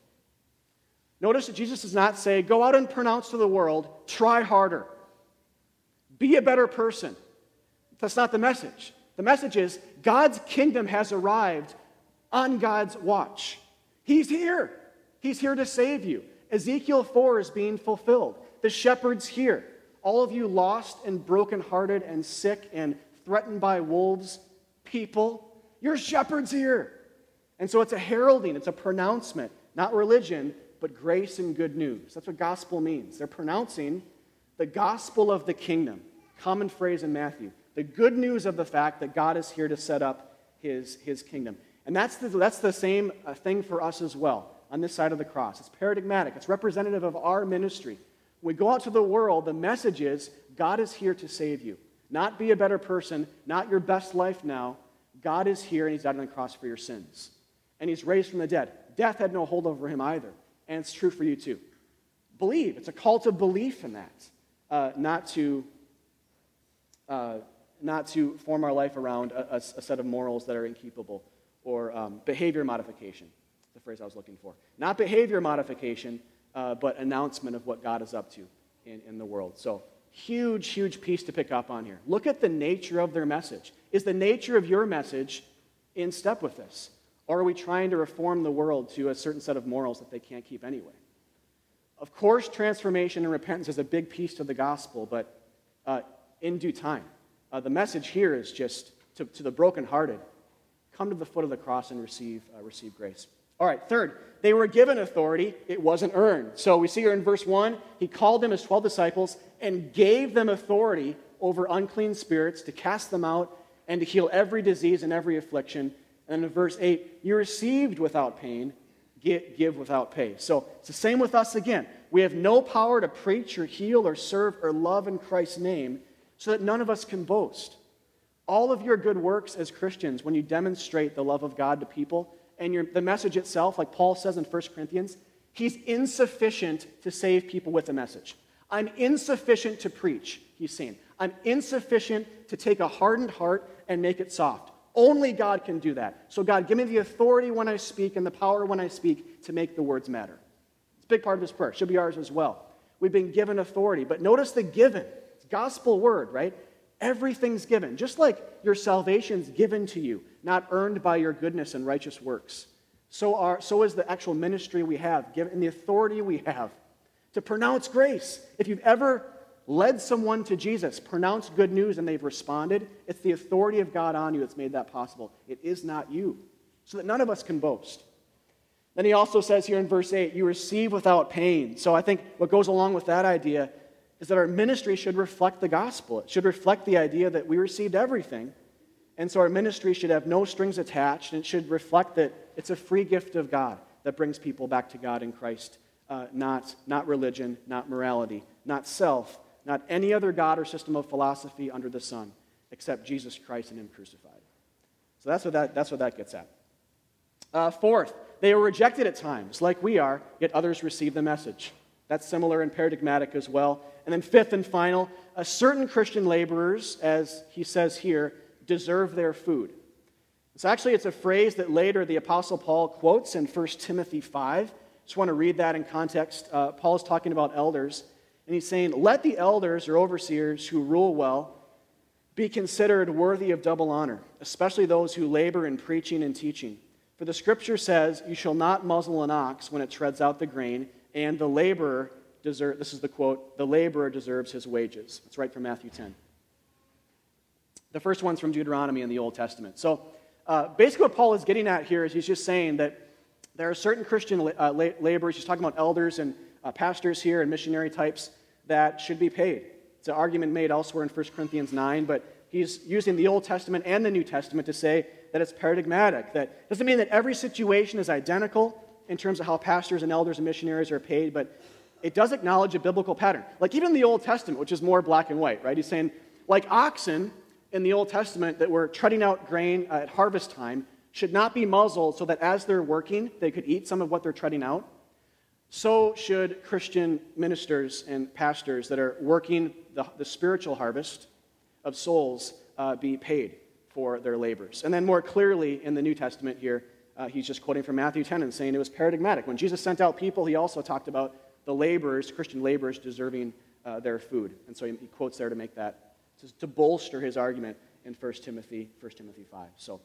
Notice that Jesus does not say, go out and pronounce to the world, try harder, be a better person. That's not the message. The message is God's kingdom has arrived on God's watch. He's here. He's here to save you. Ezekiel 4 is being fulfilled. The shepherd's here. All of you lost and brokenhearted and sick and threatened by wolves, people, your shepherd's here. And so it's a heralding, it's a pronouncement, not religion, but grace and good news. That's what gospel means. They're pronouncing the gospel of the kingdom, common phrase in Matthew, the good news of the fact that God is here to set up his, his kingdom. And that's the, that's the same uh, thing for us as well on this side of the cross. It's paradigmatic, it's representative of our ministry. When we go out to the world, the message is God is here to save you. Not be a better person, not your best life now. God is here and He's died on the cross for your sins. And He's raised from the dead. Death had no hold over Him either. And it's true for you too. Believe. It's a call to belief in that, uh, not to. Uh, not to form our life around a, a, a set of morals that are incapable or um, behavior modification, the phrase I was looking for. Not behavior modification, uh, but announcement of what God is up to in, in the world. So, huge, huge piece to pick up on here. Look at the nature of their message. Is the nature of your message in step with this? Or are we trying to reform the world to a certain set of morals that they can't keep anyway? Of course, transformation and repentance is a big piece to the gospel, but uh, in due time. Uh, the message here is just to, to the brokenhearted come to the foot of the cross and receive, uh, receive grace. All right, third, they were given authority, it wasn't earned. So we see here in verse 1, he called them his 12 disciples and gave them authority over unclean spirits to cast them out and to heal every disease and every affliction. And in verse 8, you received without pain, give without pay. So it's the same with us again. We have no power to preach or heal or serve or love in Christ's name so that none of us can boast. All of your good works as Christians, when you demonstrate the love of God to people, and your, the message itself, like Paul says in 1 Corinthians, he's insufficient to save people with the message. I'm insufficient to preach, he's saying. I'm insufficient to take a hardened heart and make it soft. Only God can do that. So, God, give me the authority when I speak and the power when I speak to make the words matter. It's a big part of this prayer. Should be ours as well. We've been given authority. But notice the given. It's gospel word, right? Everything's given, just like your salvation's given to you, not earned by your goodness and righteous works. So, are, so is the actual ministry we have, given and the authority we have to pronounce grace. If you've ever led someone to Jesus, pronounced good news, and they've responded, it's the authority of God on you that's made that possible. It is not you. So that none of us can boast. Then he also says here in verse 8, you receive without pain. So I think what goes along with that idea is that our ministry should reflect the gospel. It should reflect the idea that we received everything. And so our ministry should have no strings attached, and it should reflect that it's a free gift of God that brings people back to God in Christ, uh, not, not religion, not morality, not self, not any other God or system of philosophy under the sun, except Jesus Christ and Him crucified. So that's what that, that's what that gets at. Uh, fourth, they are rejected at times, like we are, yet others receive the message. That's similar and paradigmatic as well. And then, fifth and final, a certain Christian laborers, as he says here, deserve their food. It's actually it's a phrase that later the Apostle Paul quotes in 1 Timothy 5. Just want to read that in context. Uh, Paul is talking about elders, and he's saying, Let the elders or overseers who rule well be considered worthy of double honor, especially those who labor in preaching and teaching. For the scripture says, You shall not muzzle an ox when it treads out the grain, and the laborer deserve, this is the quote, the laborer deserves his wages. It's right from Matthew 10. The first one's from Deuteronomy in the Old Testament. So uh, basically, what Paul is getting at here is he's just saying that there are certain Christian uh, laborers, he's talking about elders and uh, pastors here and missionary types, that should be paid. It's an argument made elsewhere in 1 Corinthians 9, but he's using the Old Testament and the New Testament to say that it's paradigmatic. That doesn't mean that every situation is identical in terms of how pastors and elders and missionaries are paid, but it does acknowledge a biblical pattern. Like even the Old Testament, which is more black and white, right? He's saying, like oxen in the Old Testament that were treading out grain at harvest time should not be muzzled so that as they're working, they could eat some of what they're treading out. So should Christian ministers and pastors that are working the, the spiritual harvest of souls uh, be paid for their labors. And then more clearly in the New Testament here, uh, he's just quoting from Matthew 10 and saying it was paradigmatic. When Jesus sent out people, he also talked about the laborers, Christian laborers, deserving uh, their food. And so he, he, quotes there to make that, to, bolster his argument in 1 Timothy, 1 Timothy 5. So,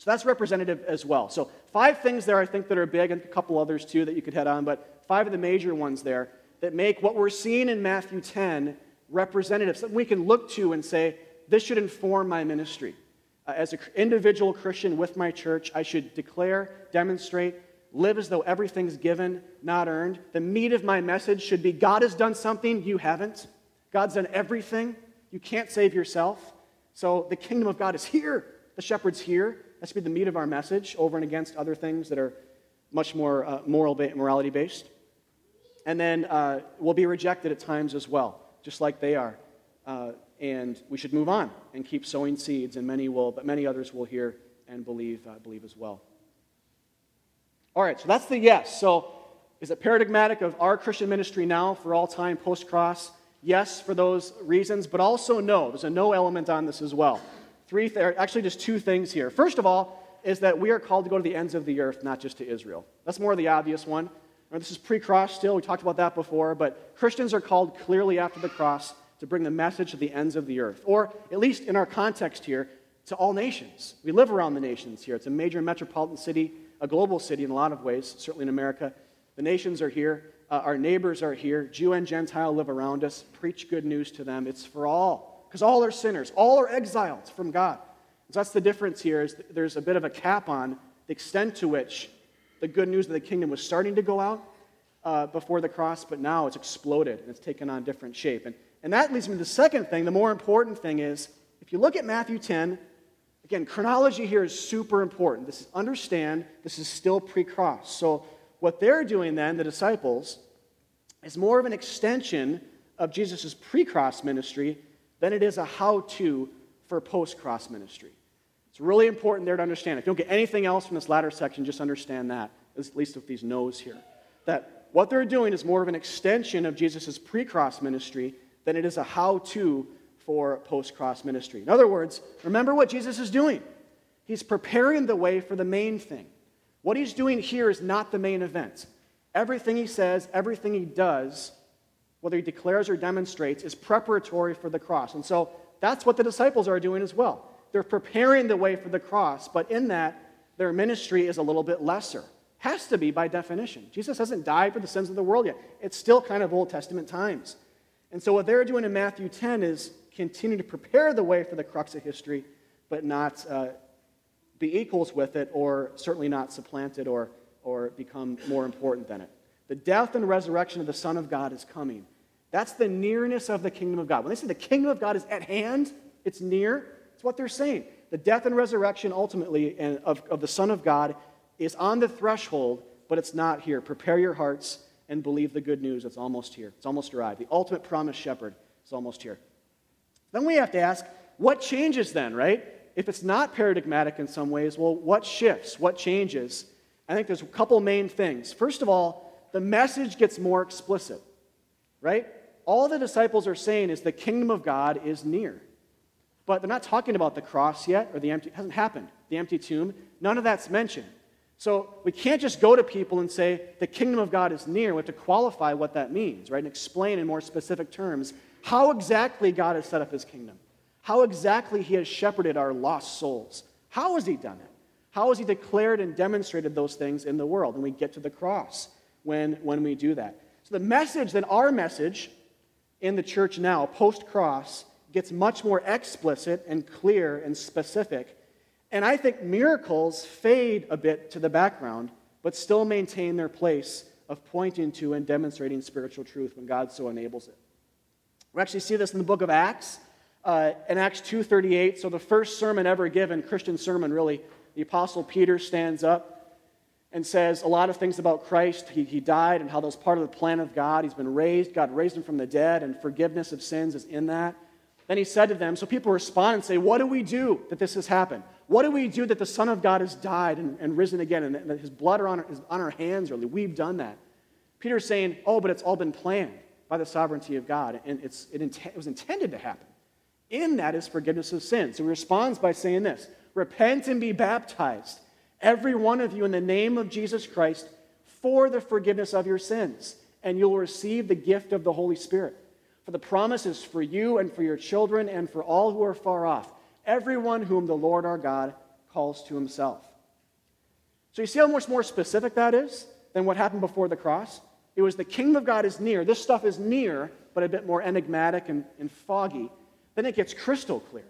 so that's representative as well. So five things there I think that are big, and a couple others too that you could head on, but five of the major ones there that make what we're seeing in Matthew 10 representative, something we can look to and say, this should inform my ministry. Uh, as an individual Christian with my church, I should declare, demonstrate, live as though everything's given, not earned. The meat of my message should be God has done something you haven't. God's done everything. You can't save yourself. So the kingdom of God is here. The shepherd's here. That should be the meat of our message over and against other things that are much more uh, moral ba- morality based. And then uh, will be rejected at times as well, just like they are. Uh, and we should move on and keep sowing seeds, and many will, but many others will hear and believe, uh, believe as well. All right, so that's the yes. So is it paradigmatic of our Christian ministry now for all time post cross? Yes, for those reasons, but also no. There's a no element on this as well. Three, th- actually, just two things here. First of all, is that we are called to go to the ends of the earth, not just to Israel. That's more the obvious one. This is pre cross still. We talked about that before, but Christians are called clearly after the cross to bring the message to the ends of the earth, or at least in our context here, to all nations. We live around the nations here. It's a major metropolitan city, a global city in a lot of ways, certainly in America. The nations are here, uh, our neighbors are here, Jew and Gentile live around us. Preach good news to them. It's for all, because all are sinners, all are exiled from God. So that's the difference here is there's a bit of a cap on the extent to which the good news of the kingdom was starting to go out uh, before the cross, but now it's exploded and it's taken on different shape. And and that leads me to the second thing. The more important thing is if you look at Matthew 10, again, chronology here is super important. This is understand this is still pre cross. So, what they're doing then, the disciples, is more of an extension of Jesus' pre cross ministry than it is a how to for post cross ministry. It's really important there to understand. If you don't get anything else from this latter section, just understand that, at least with these no's here. That what they're doing is more of an extension of Jesus' pre cross ministry than it is a how to for post cross ministry. In other words, remember what Jesus is doing. He's preparing the way for the main thing. What he's doing here is not the main event. Everything he says, everything he does, whether he declares or demonstrates, is preparatory for the cross. And so that's what the disciples are doing as well. They're preparing the way for the cross, but in that, their ministry is a little bit lesser. Has to be by definition. Jesus hasn't died for the sins of the world yet. It's still kind of Old Testament times. And so, what they're doing in Matthew 10 is continue to prepare the way for the crux of history, but not uh, be equals with it, or certainly not supplant it or, or become more important than it. The death and resurrection of the Son of God is coming. That's the nearness of the kingdom of God. When they say the kingdom of God is at hand, it's near, it's what they're saying. The death and resurrection ultimately uh, of, of the Son of God is on the threshold, but it's not here. Prepare your hearts and believe the good news. It's almost here. It's almost arrived. The ultimate promised shepherd is almost here. Then we have to ask, what changes then, right? If it's not paradigmatic in some ways, well, what shifts? What changes? I think there's a couple main things. First of all, the message gets more explicit, right? All the disciples are saying is the kingdom of God is near. But they're not talking about the cross yet, or the empty, hasn't happened. The empty tomb, none of that's mentioned. So we can't just go to people and say, the kingdom of God is near. We have to qualify what that means, right? And explain in more specific terms how exactly God has set up his kingdom, how exactly he has shepherded our lost souls. How has he done it? How has he declared and demonstrated those things in the world? And we get to the cross when, when we do that. So the message, then our message in the church now, post cross, gets much more explicit and clear and specific and I think miracles fade a bit to the background, but still maintain their place of pointing to and demonstrating spiritual truth when God so enables it. We actually see this in the book of Acts, uh, in Acts 2.38. So the first sermon ever given, Christian sermon really, the Apostle Peter stands up and says a lot of things about Christ. He, he died and how that was part of the plan of God. He's been raised. God raised him from the dead, and forgiveness of sins is in that. Then he said to them, so people respond and say, What do we do that this has happened? What do we do that the Son of God has died and, and risen again and that his blood are on, is on our hands, really? We've done that. Peter's saying, Oh, but it's all been planned by the sovereignty of God, and it's, it, int- it was intended to happen. In that is forgiveness of sins. So he responds by saying this Repent and be baptized, every one of you, in the name of Jesus Christ, for the forgiveness of your sins, and you'll receive the gift of the Holy Spirit. For the promise is for you and for your children and for all who are far off, everyone whom the Lord our God calls to himself. So you see how much more specific that is than what happened before the cross? It was the kingdom of God is near. This stuff is near, but a bit more enigmatic and, and foggy. Then it gets crystal clear.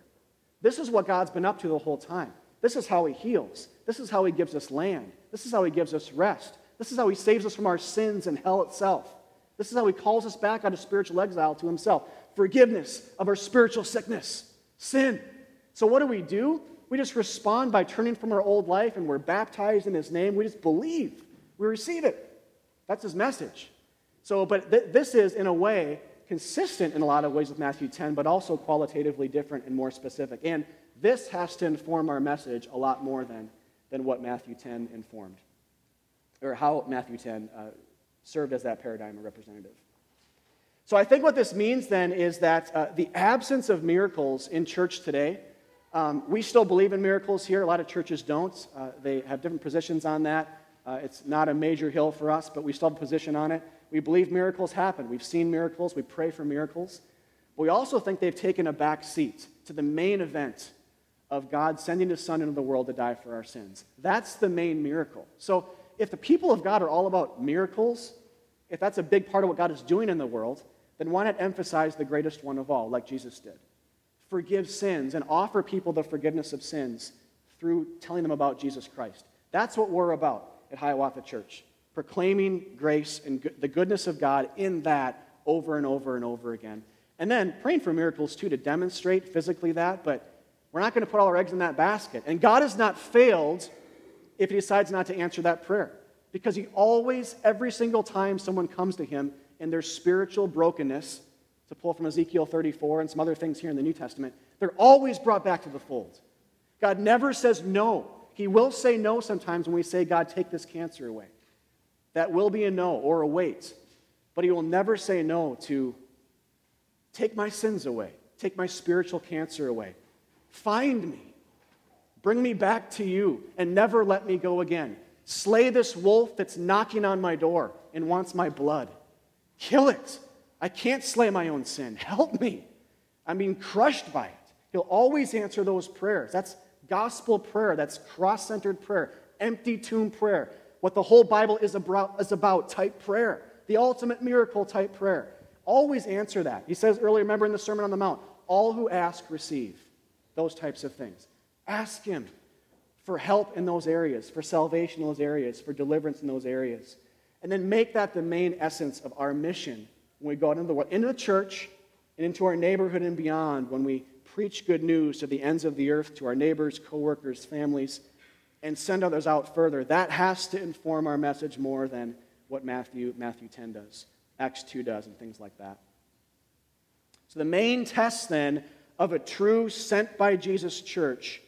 This is what God's been up to the whole time. This is how He heals. This is how He gives us land. This is how He gives us rest. This is how He saves us from our sins and hell itself. This is how he calls us back out of spiritual exile to himself. Forgiveness of our spiritual sickness, sin. So, what do we do? We just respond by turning from our old life and we're baptized in his name. We just believe. We receive it. That's his message. So, but th- this is, in a way, consistent in a lot of ways with Matthew 10, but also qualitatively different and more specific. And this has to inform our message a lot more than, than what Matthew 10 informed, or how Matthew 10 uh, served as that paradigm or representative. So I think what this means then is that uh, the absence of miracles in church today, um, we still believe in miracles here. A lot of churches don't. Uh, they have different positions on that. Uh, it's not a major hill for us, but we still have a position on it. We believe miracles happen. We've seen miracles. We pray for miracles. But we also think they've taken a back seat to the main event of God sending his son into the world to die for our sins. That's the main miracle. So if the people of God are all about miracles, if that's a big part of what God is doing in the world, then why not emphasize the greatest one of all, like Jesus did? Forgive sins and offer people the forgiveness of sins through telling them about Jesus Christ. That's what we're about at Hiawatha Church. Proclaiming grace and the goodness of God in that over and over and over again. And then praying for miracles too to demonstrate physically that, but we're not going to put all our eggs in that basket. And God has not failed if he decides not to answer that prayer. Because he always, every single time someone comes to him in their spiritual brokenness, to pull from Ezekiel 34 and some other things here in the New Testament, they're always brought back to the fold. God never says no. He will say no sometimes when we say, God, take this cancer away. That will be a no or a wait. But he will never say no to take my sins away, take my spiritual cancer away, find me, Bring me back to you and never let me go again. Slay this wolf that's knocking on my door and wants my blood. Kill it. I can't slay my own sin. Help me. I'm being crushed by it. He'll always answer those prayers. That's gospel prayer. That's cross centered prayer, empty tomb prayer. What the whole Bible is about, is about type prayer, the ultimate miracle type prayer. Always answer that. He says earlier, remember in the Sermon on the Mount, all who ask receive. Those types of things. Ask Him for help in those areas, for salvation in those areas, for deliverance in those areas. And then make that the main essence of our mission when we go out into the world, into the church, and into our neighborhood and beyond, when we preach good news to the ends of the earth, to our neighbors, coworkers, families, and send others out further. That has to inform our message more than what Matthew, Matthew 10 does, Acts 2 does, and things like that. So the main test then of a true sent by Jesus church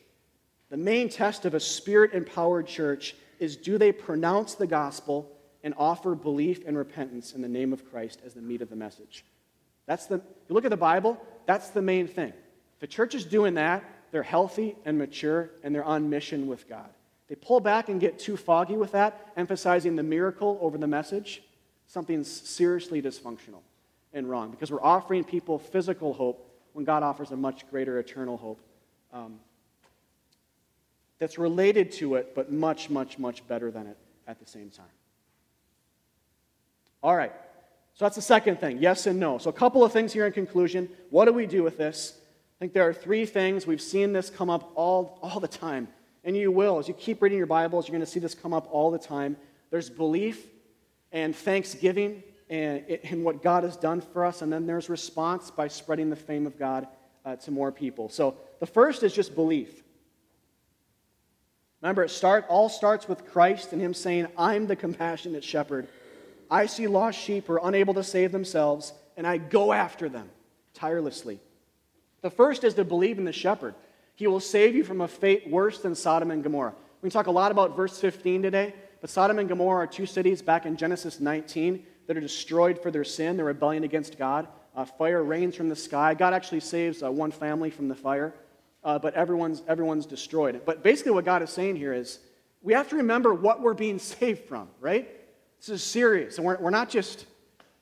the main test of a spirit empowered church is do they pronounce the gospel and offer belief and repentance in the name of Christ as the meat of the message? That's the, you look at the Bible, that's the main thing. If a church is doing that, they're healthy and mature and they're on mission with God. They pull back and get too foggy with that, emphasizing the miracle over the message. Something's seriously dysfunctional and wrong because we're offering people physical hope when God offers a much greater eternal hope. Um, that's related to it, but much, much, much better than it at the same time. All right. So that's the second thing yes and no. So, a couple of things here in conclusion. What do we do with this? I think there are three things. We've seen this come up all, all the time. And you will. As you keep reading your Bibles, you're going to see this come up all the time. There's belief and thanksgiving and, and what God has done for us. And then there's response by spreading the fame of God uh, to more people. So the first is just belief. Remember, it start, all starts with Christ and Him saying, I'm the compassionate shepherd. I see lost sheep who are unable to save themselves, and I go after them tirelessly. The first is to believe in the shepherd. He will save you from a fate worse than Sodom and Gomorrah. We talk a lot about verse 15 today, but Sodom and Gomorrah are two cities back in Genesis 19 that are destroyed for their sin, their rebellion against God. Uh, fire rains from the sky. God actually saves uh, one family from the fire, uh, but everyone's, everyone's destroyed. But basically, what God is saying here is we have to remember what we're being saved from, right? This is serious. And we're, we're not just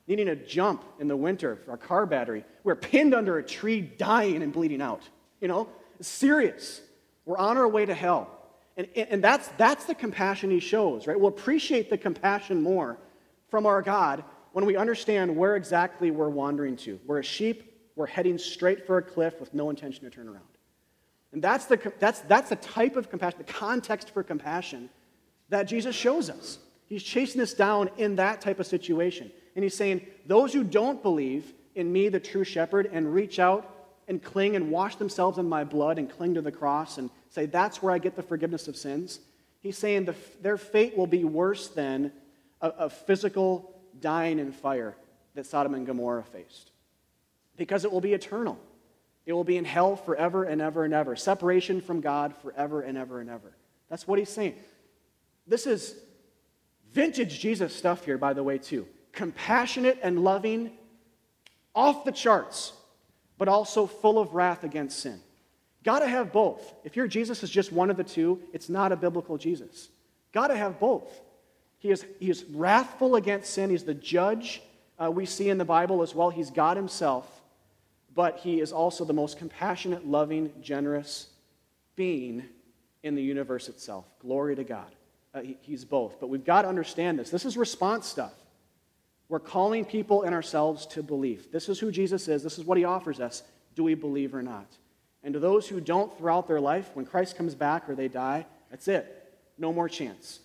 needing a jump in the winter for our car battery. We're pinned under a tree, dying and bleeding out. You know, it's serious. We're on our way to hell. And, and that's, that's the compassion he shows, right? We'll appreciate the compassion more from our God when we understand where exactly we're wandering to. We're a sheep, we're heading straight for a cliff with no intention to turn around. And that's the, that's, that's the type of compassion, the context for compassion that Jesus shows us. He's chasing us down in that type of situation. And he's saying, Those who don't believe in me, the true shepherd, and reach out and cling and wash themselves in my blood and cling to the cross and say, That's where I get the forgiveness of sins, he's saying the, their fate will be worse than a physical dying in fire that Sodom and Gomorrah faced. Because it will be eternal. It will be in hell forever and ever and ever. Separation from God forever and ever and ever. That's what he's saying. This is vintage Jesus stuff here, by the way, too. Compassionate and loving, off the charts, but also full of wrath against sin. Got to have both. If your Jesus is just one of the two, it's not a biblical Jesus. Got to have both. He is, he is wrathful against sin. He's the judge uh, we see in the Bible as well. He's God Himself, but He is also the most compassionate, loving, generous being in the universe itself. Glory to God. Uh, he, he's both. But we've got to understand this. This is response stuff. We're calling people and ourselves to belief. This is who Jesus is. This is what He offers us. Do we believe or not? And to those who don't throughout their life, when Christ comes back or they die, that's it. No more chance.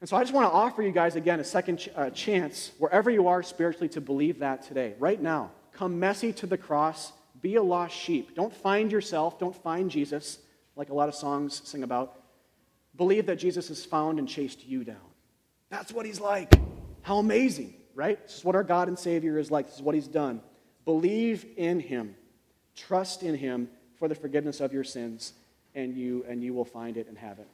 And so I just want to offer you guys again a second ch- uh, chance, wherever you are spiritually, to believe that today, right now. Come messy to the cross, be a lost sheep. Don't find yourself, don't find Jesus, like a lot of songs sing about. Believe that Jesus has found and chased you down. That's what he's like. How amazing, right? This is what our God and Savior is like. This is what he's done. Believe in him, trust in him for the forgiveness of your sins, and you, and you will find it and have it.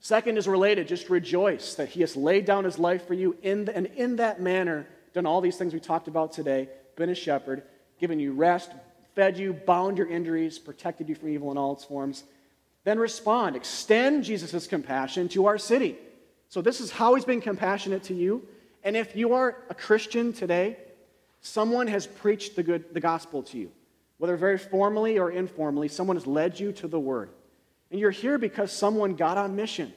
Second is related, just rejoice that he has laid down his life for you in the, and in that manner done all these things we talked about today, been a shepherd, given you rest, fed you, bound your injuries, protected you from evil in all its forms. Then respond, extend Jesus' compassion to our city. So this is how he's been compassionate to you. And if you are a Christian today, someone has preached the good the gospel to you. Whether very formally or informally, someone has led you to the word. And you're here because someone got on mission.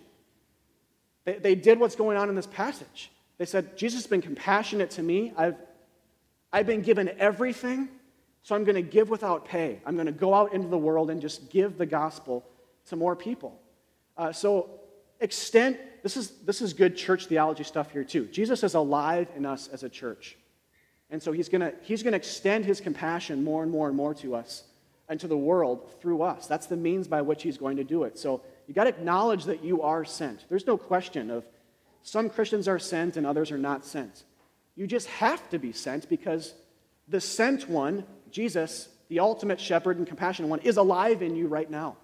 They, they did what's going on in this passage. They said, Jesus has been compassionate to me. I've, I've been given everything, so I'm going to give without pay. I'm going to go out into the world and just give the gospel to more people. Uh, so, extend, this is, this is good church theology stuff here, too. Jesus is alive in us as a church. And so, he's going to he's going to extend his compassion more and more and more to us and to the world through us. That's the means by which he's going to do it. So you got to acknowledge that you are sent. There's no question of some Christians are sent and others are not sent. You just have to be sent because the sent one, Jesus, the ultimate shepherd and compassionate one, is alive in you right now.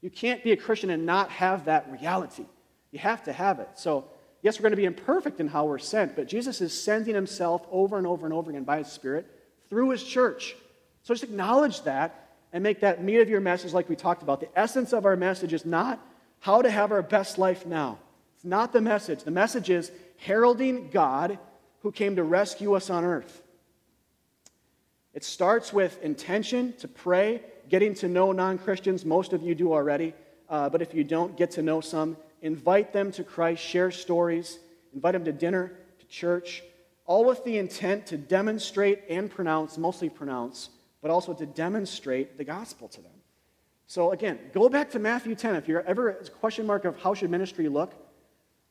You can't be a Christian and not have that reality. You have to have it. So, yes, we're going to be imperfect in how we're sent, but Jesus is sending himself over and over and over again by his Spirit through his church. So just acknowledge that and make that meat of your message like we talked about. The essence of our message is not how to have our best life now. It's not the message. The message is heralding God who came to rescue us on earth. It starts with intention to pray, getting to know non Christians. Most of you do already. Uh, but if you don't, get to know some. Invite them to Christ, share stories, invite them to dinner, to church, all with the intent to demonstrate and pronounce, mostly pronounce, but also to demonstrate the gospel to them. So again, go back to Matthew 10. If you're ever a question mark of how should ministry look,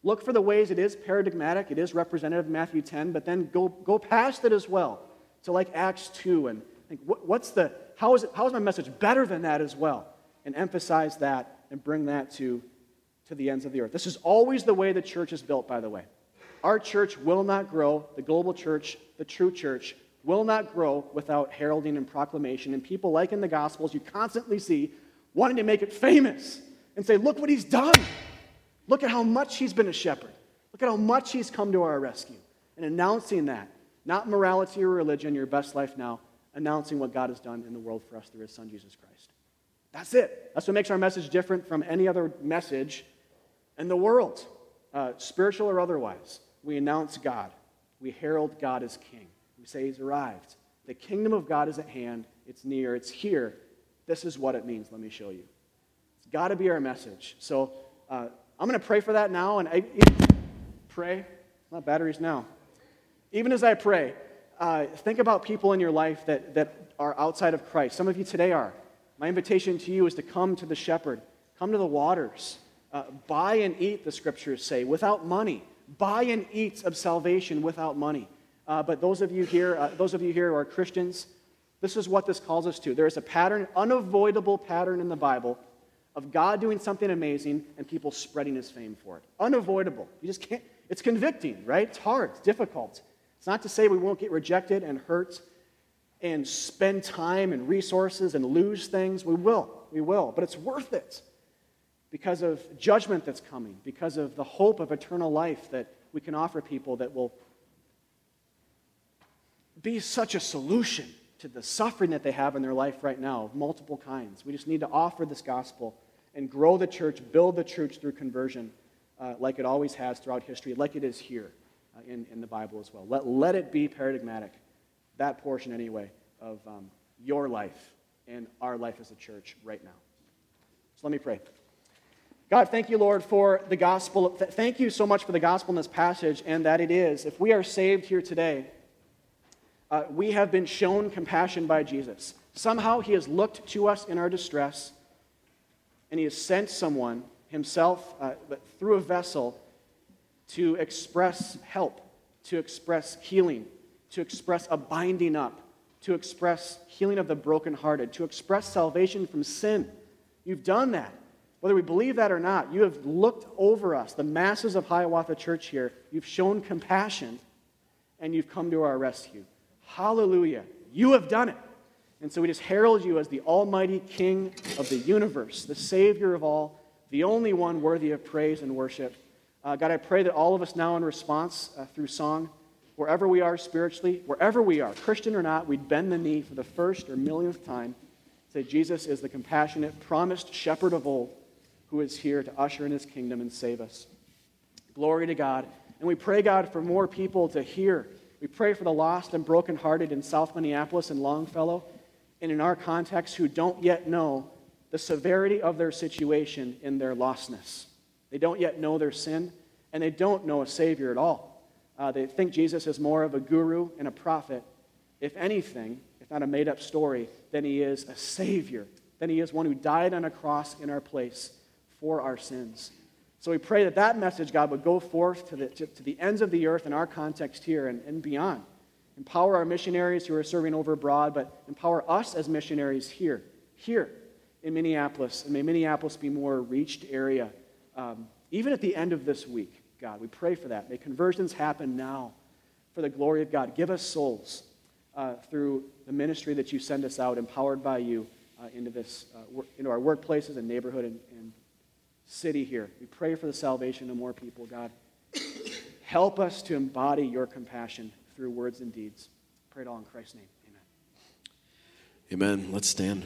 Look for the ways it is paradigmatic, it is representative of Matthew 10, but then go, go past it as well to like Acts 2 and think, what, what's the, how is, it, how is my message better than that as well? And emphasize that and bring that to, to the ends of the earth. This is always the way the church is built, by the way. Our church will not grow, the global church, the true church, will not grow without heralding and proclamation. And people, like in the Gospels, you constantly see wanting to make it famous and say, look what he's done. Look at how much he's been a shepherd. Look at how much he's come to our rescue. And announcing that, not morality or religion, your best life now, announcing what God has done in the world for us through his son, Jesus Christ. That's it. That's what makes our message different from any other message in the world, uh, spiritual or otherwise. We announce God, we herald God as king. We say he's arrived. The kingdom of God is at hand, it's near, it's here. This is what it means. Let me show you. It's got to be our message. So uh, I'm going to pray for that now, and I pray. My batteries now. Even as I pray, uh, think about people in your life that, that are outside of Christ. Some of you today are. My invitation to you is to come to the shepherd, come to the waters, uh, buy and eat, the scriptures say, without money. Buy and eat of salvation without money. Uh, but those of you here, uh, those of you here who are Christians, this is what this calls us to. There is a pattern, unavoidable pattern in the Bible of God doing something amazing and people spreading his fame for it. Unavoidable. You just can't, it's convicting, right? It's hard, it's difficult. It's not to say we won't get rejected and hurt and spend time and resources and lose things. We will. We will. But it's worth it because of judgment that's coming, because of the hope of eternal life that we can offer people that will be such a solution to the suffering that they have in their life right now of multiple kinds. We just need to offer this gospel and grow the church, build the church through conversion, uh, like it always has throughout history, like it is here uh, in, in the Bible as well. Let, let it be paradigmatic, that portion anyway, of um, your life and our life as a church right now. So let me pray. God, thank you, Lord, for the gospel. Thank you so much for the gospel in this passage, and that it is, if we are saved here today, uh, we have been shown compassion by Jesus. Somehow he has looked to us in our distress, and he has sent someone, himself, uh, but through a vessel, to express help, to express healing, to express a binding up, to express healing of the brokenhearted, to express salvation from sin. You've done that. Whether we believe that or not, you have looked over us, the masses of Hiawatha Church here. You've shown compassion, and you've come to our rescue. Hallelujah. You have done it. And so we just herald you as the Almighty King of the universe, the Savior of all, the only one worthy of praise and worship. Uh, God, I pray that all of us now, in response uh, through song, wherever we are spiritually, wherever we are, Christian or not, we'd bend the knee for the first or millionth time. Say, Jesus is the compassionate, promised shepherd of old who is here to usher in his kingdom and save us. Glory to God. And we pray, God, for more people to hear we pray for the lost and brokenhearted in South Minneapolis and Longfellow, and in our context who don't yet know the severity of their situation in their lostness. They don't yet know their sin, and they don't know a Savior at all. Uh, they think Jesus is more of a guru and a prophet, if anything, if not a made up story, than he is a Savior, than he is one who died on a cross in our place for our sins. So we pray that that message, God, would go forth to the, to, to the ends of the earth in our context here and, and beyond. Empower our missionaries who are serving over abroad, but empower us as missionaries here, here in Minneapolis. And may Minneapolis be more a reached area, um, even at the end of this week, God. We pray for that. May conversions happen now for the glory of God. Give us souls uh, through the ministry that you send us out, empowered by you, uh, into, this, uh, into our workplaces and neighborhood and, and city here. We pray for the salvation of more people, God. Help us to embody your compassion through words and deeds. Pray it all in Christ's name. Amen. Amen. Let's stand.